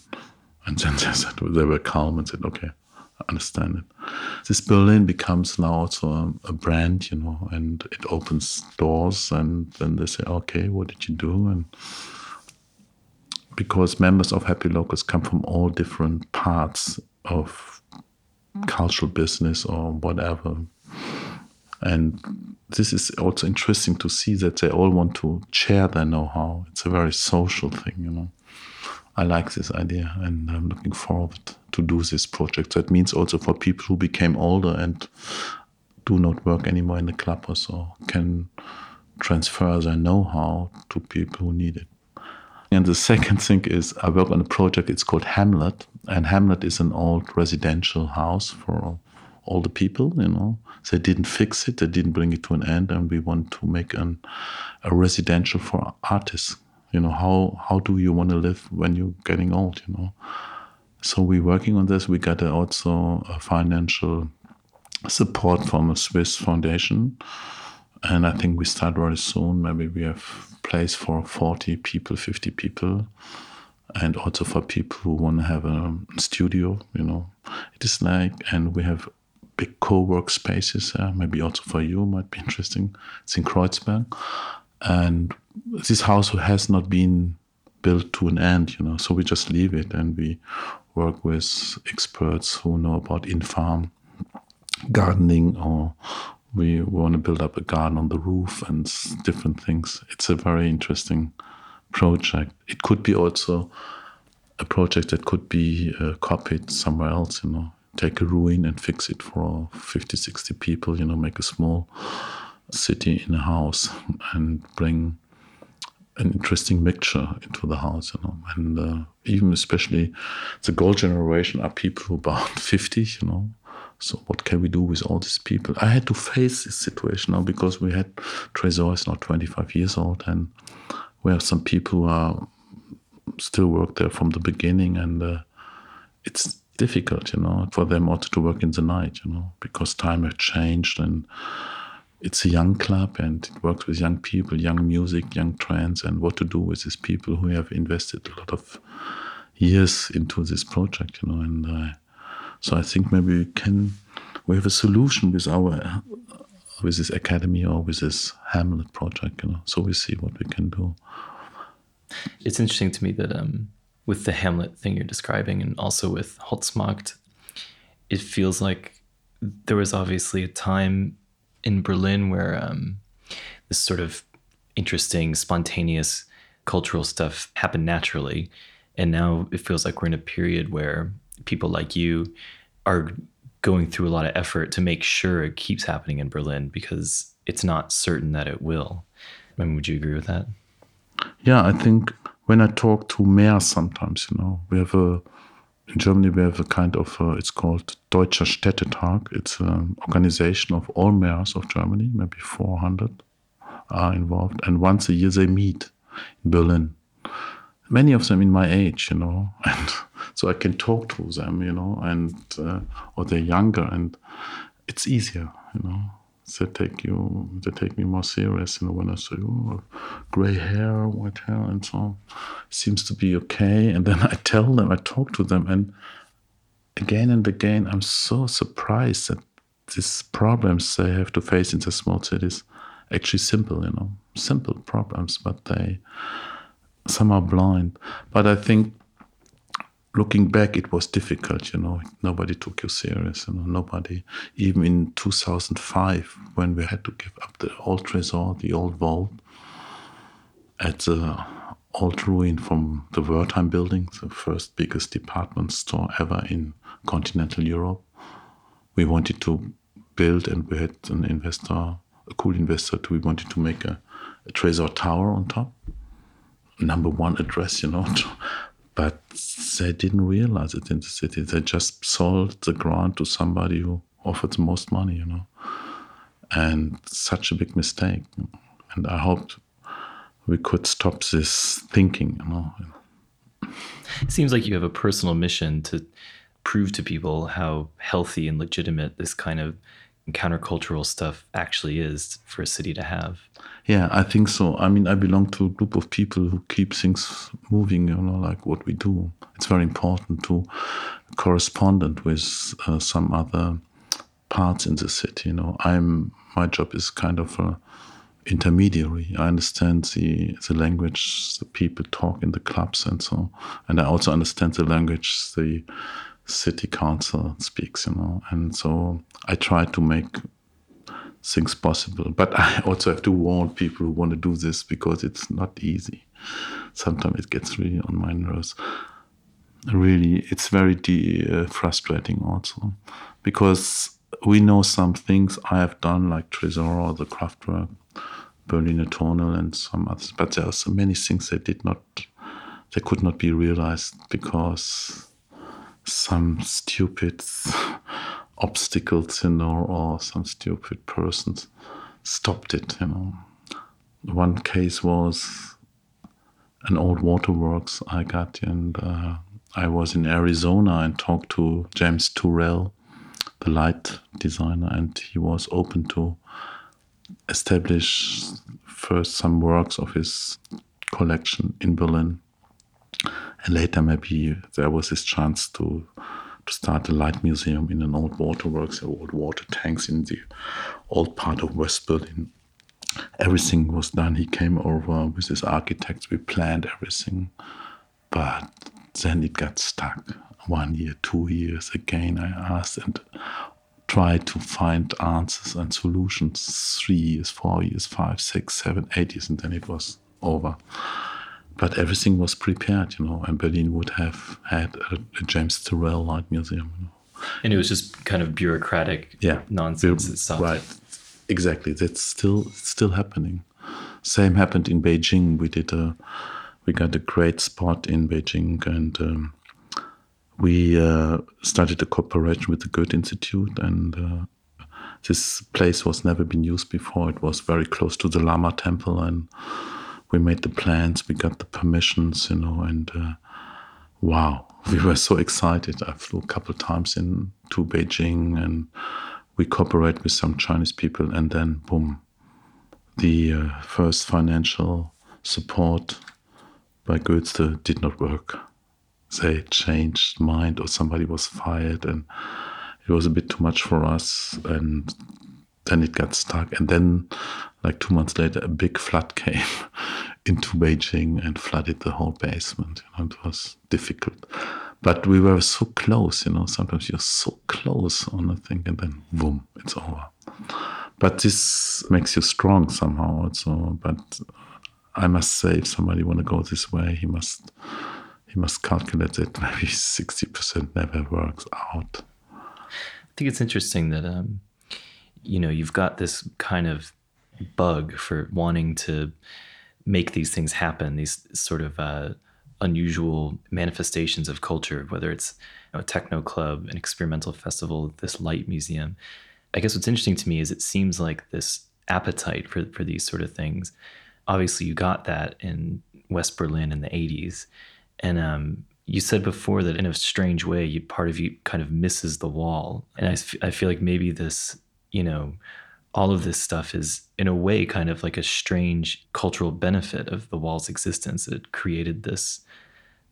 And then they said they were calm and said okay I understand it. This berlin becomes now also a, a brand you know and it opens doors. And then they say okay what did you do? And because members of happy locals come from all different parts of cultural business or whatever and this is also interesting to see that they all want to share their know-how. It's a very social thing, you know. I like this idea, and I'm looking forward to do this project. That means also for people who became older and do not work anymore in the club or so can transfer their know-how to people who need it. And the second thing is I work on a project. It's called Hamlet, and Hamlet is an old residential house for all the people, you know. They didn't fix it, they didn't bring it to an end, and we want to make an, a residential for artists. You know, how, how do you want to live when you're getting old, you know? So we're working on this. We got also a financial support from a Swiss foundation. And I think we start very soon. Maybe we have place for 40 people, 50 people, and also for people who want to have a studio, you know. It is like, and we have big co-work spaces, uh, maybe also for you might be interesting. It's in Kreuzberg. And this house has not been built to an end, you know, so we just leave it and we work with experts who know about in-farm gardening or we want to build up a garden on the roof and different things. It's a very interesting project. It could be also a project that could be uh, copied somewhere else, you know, take a ruin and fix it for 50, 60 people, you know, make a small city in a house and bring an interesting mixture into the house, you know, and uh, even especially the gold generation are people about 50, you know, so what can we do with all these people? I had to face this situation now because we had Tresor is now 25 years old, and we have some people who are still work there from the beginning, and uh, it's difficult, you know, for them also to work in the night, you know, because time has changed and it's a young club and it works with young people, young music, young trends, and what to do with these people who have invested a lot of years into this project, you know, and. Uh, so I think maybe we can we have a solution with our with this academy or with this Hamlet project, you know. So we see what we can do. It's interesting to me that um, with the Hamlet thing you're describing, and also with Holzmarkt, it feels like there was obviously a time in Berlin where um, this sort of interesting, spontaneous cultural stuff happened naturally, and now it feels like we're in a period where people like you are going through a lot of effort to make sure it keeps happening in Berlin because it's not certain that it will. I mean, would you agree with that? Yeah, I think when I talk to mayors sometimes, you know, we have a in Germany we have a kind of uh, it's called Deutscher Städtetag. It's an organization of all mayors of Germany, maybe 400 are involved, and once a year they meet in Berlin. Many of them in my age, you know, and so I can talk to them, you know, and uh, or they're younger, and it's easier, you know. They take you, they take me more serious, know. When I say, "Oh, gray hair, white hair," and so on, seems to be okay, and then I tell them, I talk to them, and again and again, I'm so surprised that these problems they have to face in the small cities actually simple, you know, simple problems, but they some are blind. But I think looking back, it was difficult. You know, nobody took you serious. You know, nobody. Even in 2005, when we had to give up the old Tresor, the old vault, at the old ruin from the Wertheim building, the first biggest department store ever in continental Europe, we wanted to build, and we had an investor, a cool investor, too. We wanted to make a, a tower on top number one address, you know, but they didn't realize it in the city. They just sold the ground to somebody who offered the most money, you know. And such a big mistake. And I hoped we could stop this thinking, you know. It seems like you have a personal mission to prove to people how healthy and legitimate this kind of countercultural stuff actually is for a city to have. Yeah, I think so. I mean, I belong to a group of people who keep things moving, you know, like what we do. It's very important to correspond with uh, some other parts in the city. You know, I'm my job is kind of a intermediary. I understand the the language the people talk in the clubs and so, and I also understand the language the city council speaks. You know, and so I try to make things possible. But I also have to warn people who want to do this because it's not easy. Sometimes it gets really on my nerves. Really, it's very uh, frustrating also because we know some things I have done, like Tresor or the Kraftwerk, Berliner Tunnel, and some others. But there are so many things that did not, they could not be realized because some stupid obstacles, you know, or some stupid persons stopped it, you know. One case was an old waterworks I got, and uh, I was in Arizona and talked to James Turrell, the light designer, and he was open to establish first some works of his collection in Berlin. And later, maybe there was this chance to to start a light museum in an old waterworks, old water tanks in the old part of West Berlin. Everything was done. He came over with his architects. We planned everything, but then it got stuck. One year, two years. Again, I asked and tried to find answers and solutions. Three years, four years, five, six, seven, eight years, and then it was over but everything was prepared, you know, and Berlin would have had a, a James Turrell Light Museum. You know. And it was just kind of bureaucratic yeah, nonsense itself. Right, exactly. That's still still happening. Same happened in Beijing. We did a, we got a great spot in Beijing, and um, we uh, started a cooperation with the Goethe Institute, and uh, this place was never been used before. It was very close to the Lama Temple, and we made the plans, we got the permissions, you know, and uh, wow, we were so excited. I flew a couple times in to Beijing, and we cooperate with some Chinese people, and then boom, the uh, first financial support by Goethe did not work. They changed mind, or somebody was fired, and it was a bit too much for us, and then it got stuck. And then, like two months later, a big flood came into Beijing and flooded the whole basement. You know, it was difficult. But we were so close, you know, sometimes you're so close on a thing and then boom, it's over. But this makes you strong somehow also. But I must say, if somebody want to go this way, he must he must calculate that maybe sixty percent never works out. I think it's interesting that um, you know you've got this kind of bug for wanting to make these things happen these sort of uh, unusual manifestations of culture whether it's you know, a techno club an experimental festival this light museum. I guess what's interesting to me is it seems like this appetite for, for these sort of things. Obviously you got that in west berlin in the 80s and um, you said before that in a strange way you part of you kind of misses the wall. And I, I feel like maybe this you know, all of this stuff is in a way kind of like a strange cultural benefit of the wall's existence. It created this,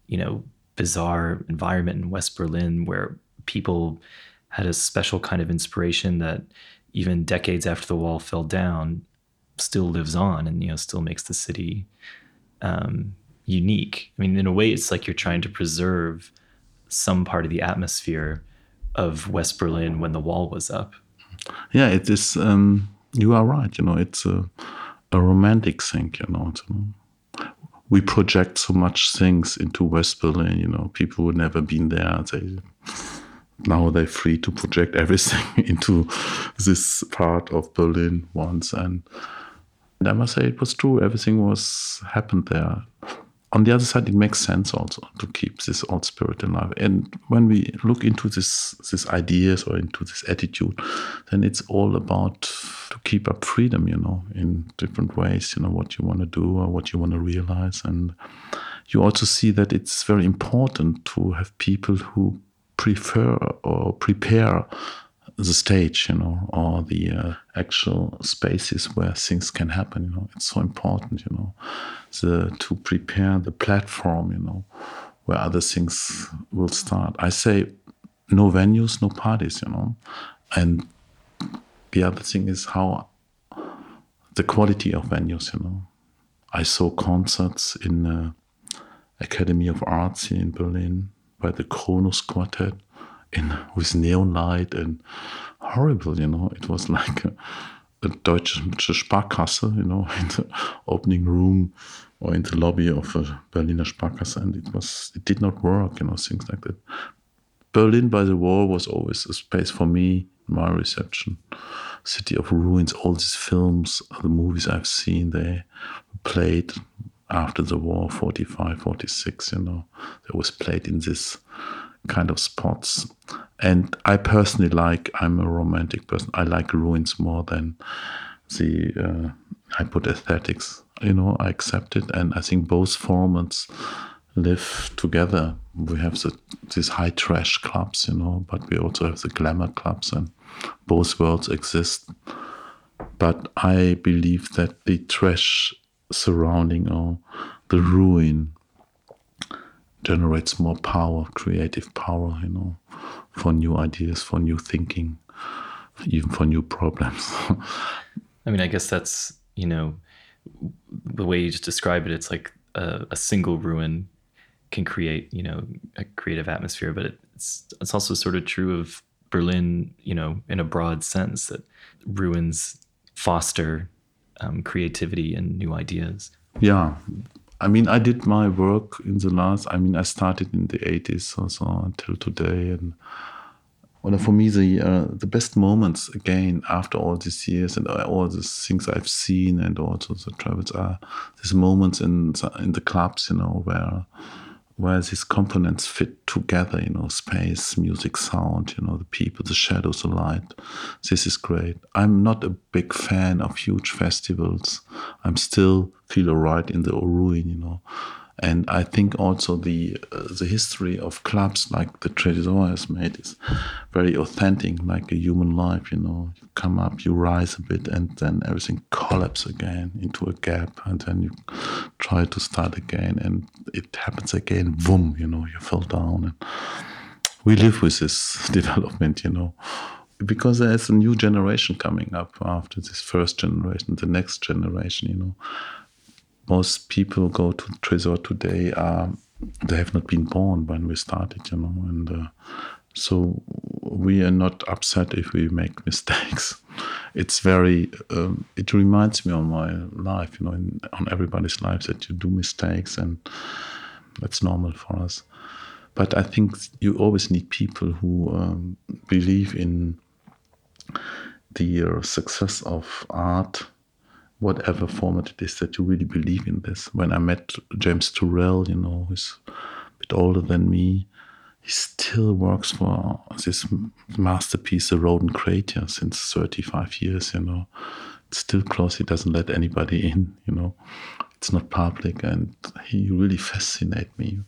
you know, bizarre environment in West Berlin where people had a special kind of inspiration that even decades after the wall fell down still lives on and you know still makes the city um, unique. I mean, in a way, it's like you're trying to preserve some part of the atmosphere of West Berlin when the wall was up yeah, it is. Um, you are right. You know, it's a, a romantic thing. You know, we project so much things into West Berlin. You know, people who never been there. They now they're free to project everything into this part of Berlin once. And, and I must say, it was true. Everything was happened there on the other side, it makes sense also to keep this old spirit alive. And when we look into this, these ideas or into this attitude, then it's all about to keep up freedom, you know, in different ways, you know, what you want to do or what you want to realize. And you also see that it's very important to have people who prefer or prepare the stage, you know, or the uh, actual spaces where things can happen. You know, it's so important, you know, the, to prepare the platform, you know, where other things will start. I say no venues, no parties, you know, and the other thing is how the quality of venues, you know. I saw concerts in the Academy of Arts here in Berlin by the Kronos Quartet in with neon light and horrible, you know. It was like a, a Deutsche Sparkasse, you know, in the opening room or in the lobby of a Berliner Sparkasse, and it was it did not work, you know, things like that. Berlin by the wall was always a space for me, my reception. City of Ruins, all these films, the movies I've seen, they played after the war, 45, 46, you know, they was played in this kind of spots. And I personally like, I'm a romantic person. I like ruins more than the, uh, I put aesthetics, you know, I accept it. And I think both formats live together. We have the, these high trash clubs, you know, but we also have the glamour clubs, and both worlds exist. But I believe that the trash surrounding or the ruin generates more power, creative power, you know, for new ideas, for new thinking, even for new problems. I mean, I guess that's, you know, the way you just describe it, it's like a, a single ruin can create, you know, a creative atmosphere, but it's it's also sort of true of Berlin, you know, in a broad sense that ruins foster um, creativity and new ideas. Yeah, I mean, I did my work in the last. I mean, I started in the '80s or so until today, and well, for me, the uh, the best moments again after all these years and all these things I've seen and also the travels are these moments in the, in the clubs, you know, where where these components fit together, you know, space, music, sound, you know, the people, the shadows, the light. This is great. I'm not a big fan of huge festivals. I'm still feel alright in the ruin, you know. And I think also the uh, the history of clubs like the Tresor has made is very authentic, like a human life. You know, you come up, you rise a bit, and then everything collapses again into a gap, and then you try to start again, and it happens again. Boom! You know, you fall down, and we live with this development. You know because there's a new generation coming up after this first generation, the next generation, you know, most people go to Tresor today are they have not been born when we started, you know, and uh, so we are not upset if we make mistakes. It's very um, it reminds me on my life, you know, in, on everybody's life that you do mistakes, and that's normal for us. But I think you always need people who um, believe in the uh, success of art whatever format it is that you really believe in this. When I met James Turrell, you know, who's a bit older than me, he still works for this masterpiece, The Roden Crater, since 35 years, you know. It's still closed, he doesn't let anybody in, you know. It's not public, and he really fascinates me.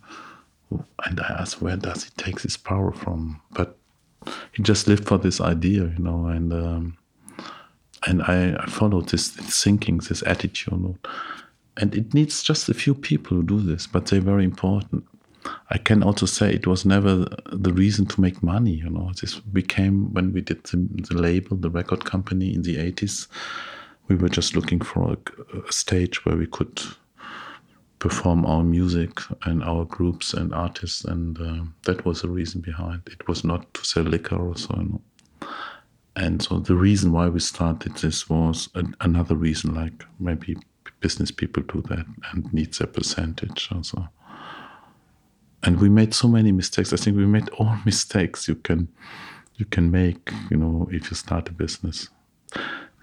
And I ask, where does he take this power from? But he just lived for this idea, you know, and um, and I, I followed this thinking, this attitude. And it needs just a few people who do this, but they're very important. I can also say it was never the reason to make money. You know, this became when we did the, the label, the record company in the 80s. We were just looking for a, a stage where we could perform our music and our groups and artists, and uh, that was the reason behind. It was not to sell liquor or so. You know. And so the reason why we started this was an, another reason, like maybe business people do that and needs a percentage also. And we made so many mistakes. I think we made all mistakes you can you can make, you know, if you start a business.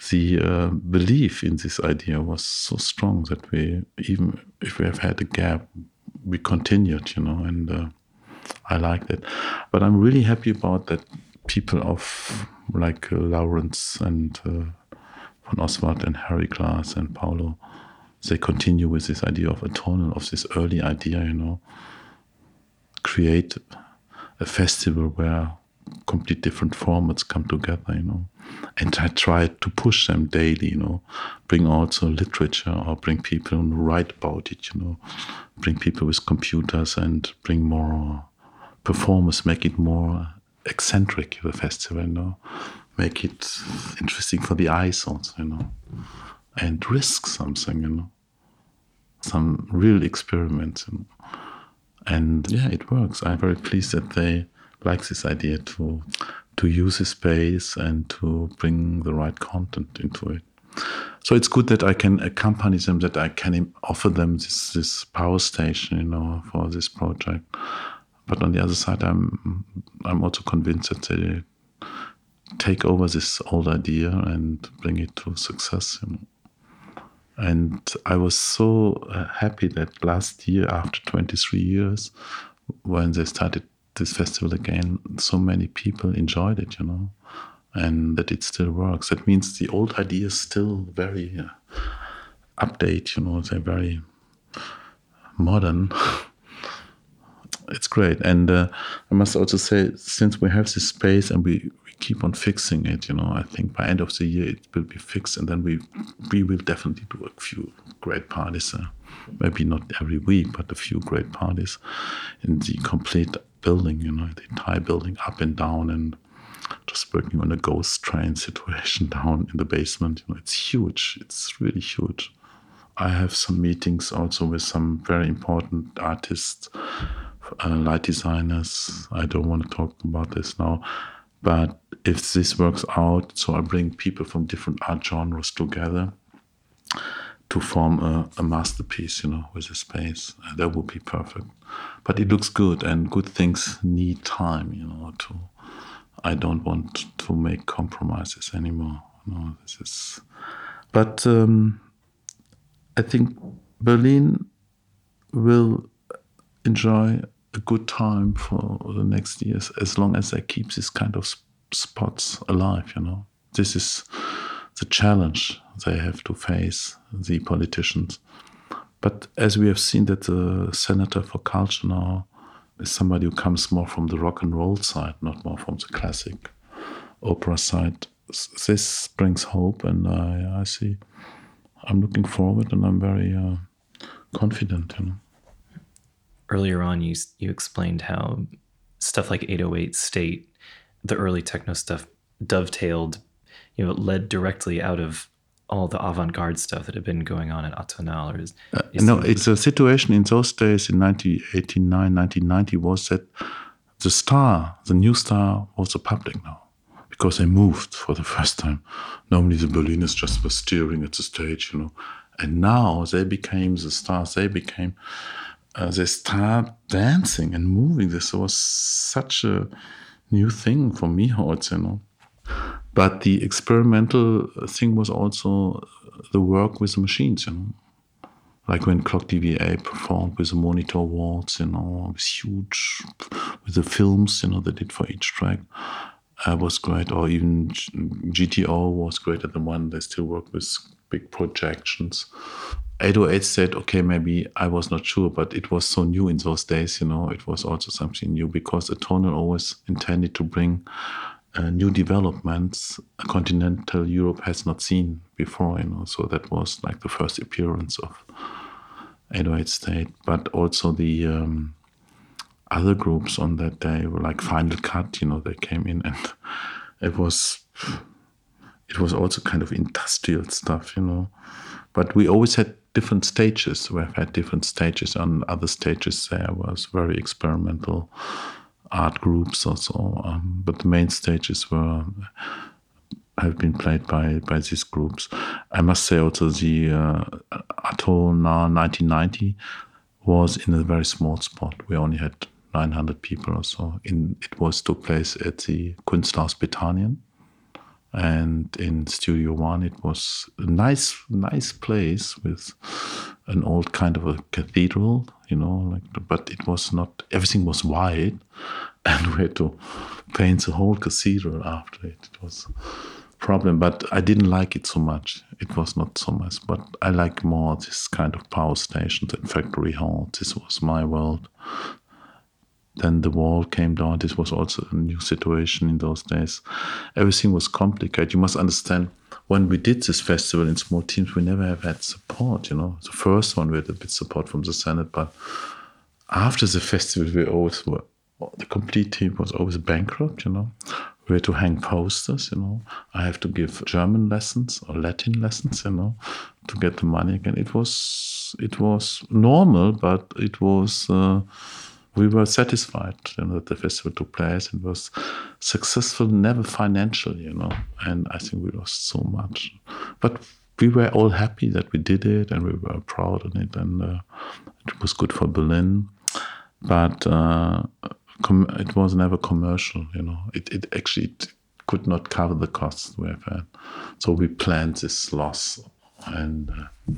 The uh, belief in this idea was so strong that we, even if we have had a gap, we continued, you know, and uh, I like that. But I'm really happy about that people of like uh, Laurens and uh, von Oswald and Harry Glass and Paolo, they continue with this idea of atonal, of this early idea, you know, create a festival where complete different formats come together, you know. And I try to push them daily, you know, bring also literature or bring people who write about it, you know, bring people with computers and bring more performers, make it more eccentric the festival, you know, make it interesting for the eyes also, you know, and risk something, you know, some real experiments, you know. and yeah, it works. I'm very pleased that they like this idea to to use a space and to bring the right content into it. So it's good that I can accompany them, that I can offer them this this power station, you know, for this project but on the other side, I'm I'm also convinced that they take over this old idea and bring it to success. You know? And I was so uh, happy that last year, after 23 years, when they started this festival again, so many people enjoyed it, you know, and that it still works. That means the old idea is still very uh, update, you know, they're very modern. it's great. And uh, I must also say, since we have this space and we, we keep on fixing it, you know, I think by end of the year it will be fixed, and then we we will definitely do a few great parties. Uh, maybe not every week, but a few great parties in the complete building, you know, the entire building up and down, and just working on a ghost train situation down in the basement. You know, it's huge. It's really huge. I have some meetings also with some very important artists, uh, light designers. I don't want to talk about this now, but if this works out, so I bring people from different art genres together to form a, a masterpiece, you know, with a space. That would be perfect. But it looks good, and good things need time, you know. To I don't want to make compromises anymore. No, this is. But um, I think Berlin will enjoy a good time for the next years as long as they keep this kind of spots alive. You know, this is the challenge they have to face, the politicians. But as we have seen that the senator for culture now is somebody who comes more from the rock and roll side, not more from the classic opera side, this brings hope, and I, I see I'm looking forward and I'm very uh, confident. You know. Earlier on, you you explained how stuff like 808 State, the early techno stuff, dovetailed, you know, led directly out of all the avant-garde stuff that had been going on at Atonal. Or is, uh, no, it's a situation in those days in 1989, 1990 was that the star, the new star, was the public now because they moved for the first time. Normally the Berliners just were steering at the stage, you know. And now they became the stars. They became, uh, they start dancing and moving. This was such a new thing for me, also, you know. But the experimental thing was also the work with the machines, you know. Like when Clock DVA performed with the monitor walls, you know, it was huge with the films, you know, they did for each track uh, was great, or even GTO was great at the one. They still work with big projections. 808 State, okay, maybe I was not sure, but it was so new in those days, you know, it was also something new because Atonal always intended to bring uh, new developments continental Europe has not seen before, you know, so that was like the first appearance of 808 State, but also the um, other groups on that day were like Final Cut, you know, they came in and it was it was also kind of industrial stuff, you know. But we always had different stages. We've had different stages. On other stages, there was very experimental art groups also. Um, but the main stages were have been played by by these groups. I must say also the uh, Atonal 1990 was in a very small spot. We only had 900 people or so. In, it was took place at the Kunsthaus Bethanien. And in Studio One, it was a nice, nice place with an old kind of a cathedral, you know, like, but it was not, everything was white. And we had to paint the whole cathedral after it. It was problem, but I didn't like it so much. It was not so much, but I like more this kind of power stations and factory hall. This was my world then the wall came down. This was also a new situation in those days. Everything was complicated. You must understand when we did this festival in small teams, we never have had support. You know, the first one we had a bit support from the Senate, but after the festival, we always were the complete team was always bankrupt. You know, we had to hang posters. You know, I have to give German lessons or Latin lessons. You know, to get the money again. It was it was normal, but it was. Uh, we were satisfied you know, that the festival took place and was successful, never financial, you know. And I think we lost so much, but we were all happy that we did it, and we were proud of it, and uh, it was good for Berlin. But uh, it was never commercial, you know. It, it actually it could not cover the costs we have had, so we planned this loss and. Uh,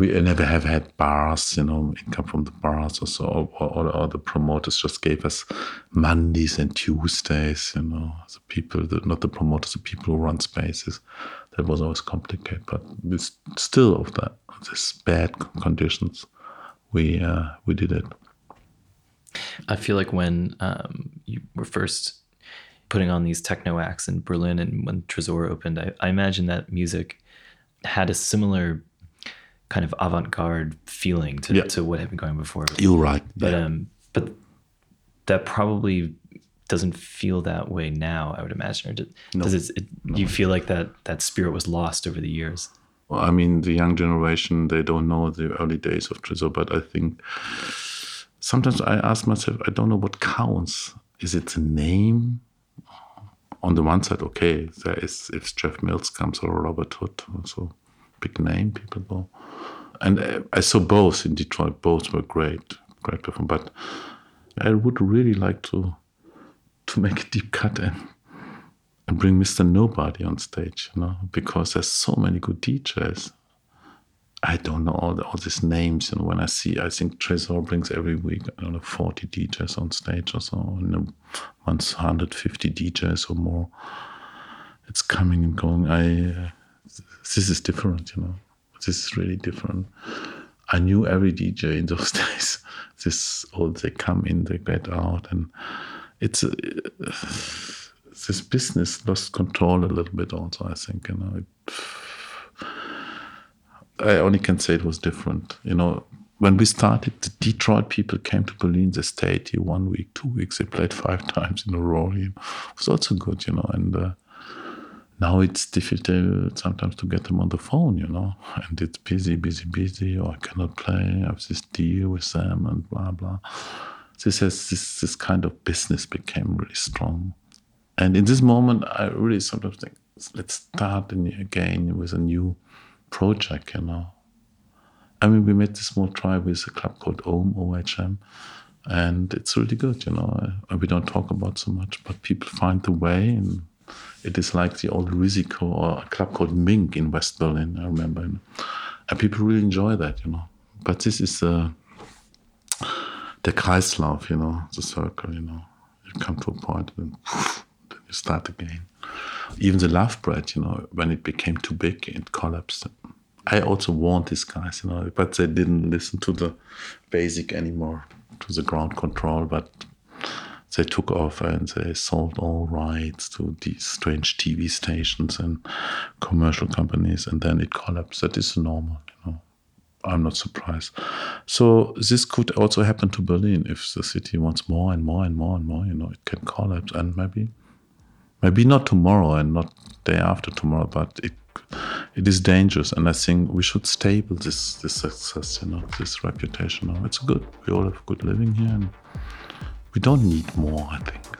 we never have had bars, you know, income from the bars or so, or, or, or, the promoters just gave us Mondays and Tuesdays, you know, the people, the, not the promoters, the people who run spaces. That was always complicated, but it's still of that, this bad conditions, we uh, we did it. I feel like when um, you were first putting on these techno acts in Berlin and when Tresor opened, I, I imagine that music had a similar kind of avant-garde feeling to, Yeah. to what had been going before. You're right. But yeah. um, but that probably doesn't feel that way now. I would imagine. Or does, No. does it, it, You feel like that that spirit was lost over the years. Well, I mean, the young generation, they don't know the early days of Tresor, but I think sometimes I ask myself, I don't know what counts. Is it the name? On the one side, okay, there is if Jeff Mills comes or Robert Hood, so big name, people go. And uh, I saw both in Detroit, both were great, great perform. But I would really like to to make a deep cut and and bring Mr. Nobody on stage, you know, because there's so many good DJs. I don't know all, the, all these names, you know, when I see, I think Tresor brings every week, I don't know, 40 DJs on stage or so, and month 150 DJs or more. It's coming and going. I, uh, this is different, you know, this is really different. I knew every DJ in those days. This, all they come in, they get out, and it's, this business lost control a little bit also i think you know it, i only can say it was different you know when we started the detroit people came to berlin they stayed here one week two weeks they played five times in a row it was also good you know and uh, now it's difficult uh, sometimes to get them on the phone you know and it's busy busy busy or i cannot play i have this deal with them and blah blah this has this, this kind of business became really strong and in this moment, I really sometimes think, let's start again with a new project, you know. I mean, we made this small try with a club called OM, OHM, and it's really good, you know. We don't talk about so much, but people find the way, and it is like the old Risiko or a club called Mink in West Berlin, I remember. And people really enjoy that, you know. But this is uh, the Kreislauf, you know, the circle, you know. You come to a point and you start again. Even the Love Parade, you know, when it became too big, it collapsed. I also warned these guys, you know, but they didn't listen to the basic anymore, to the ground control, but they took off and they sold all rights to these strange TV stations and commercial companies, and then it collapsed. That is normal, you know. I'm not surprised. So this could also happen to Berlin if the city wants more and more and more and more. You know, it can collapse, and maybe, maybe not tomorrow and not day after tomorrow, but it it is dangerous. And I think we should stable this this success. You know, this reputation. Now it's good. We all have good living here, and we don't need more. I think.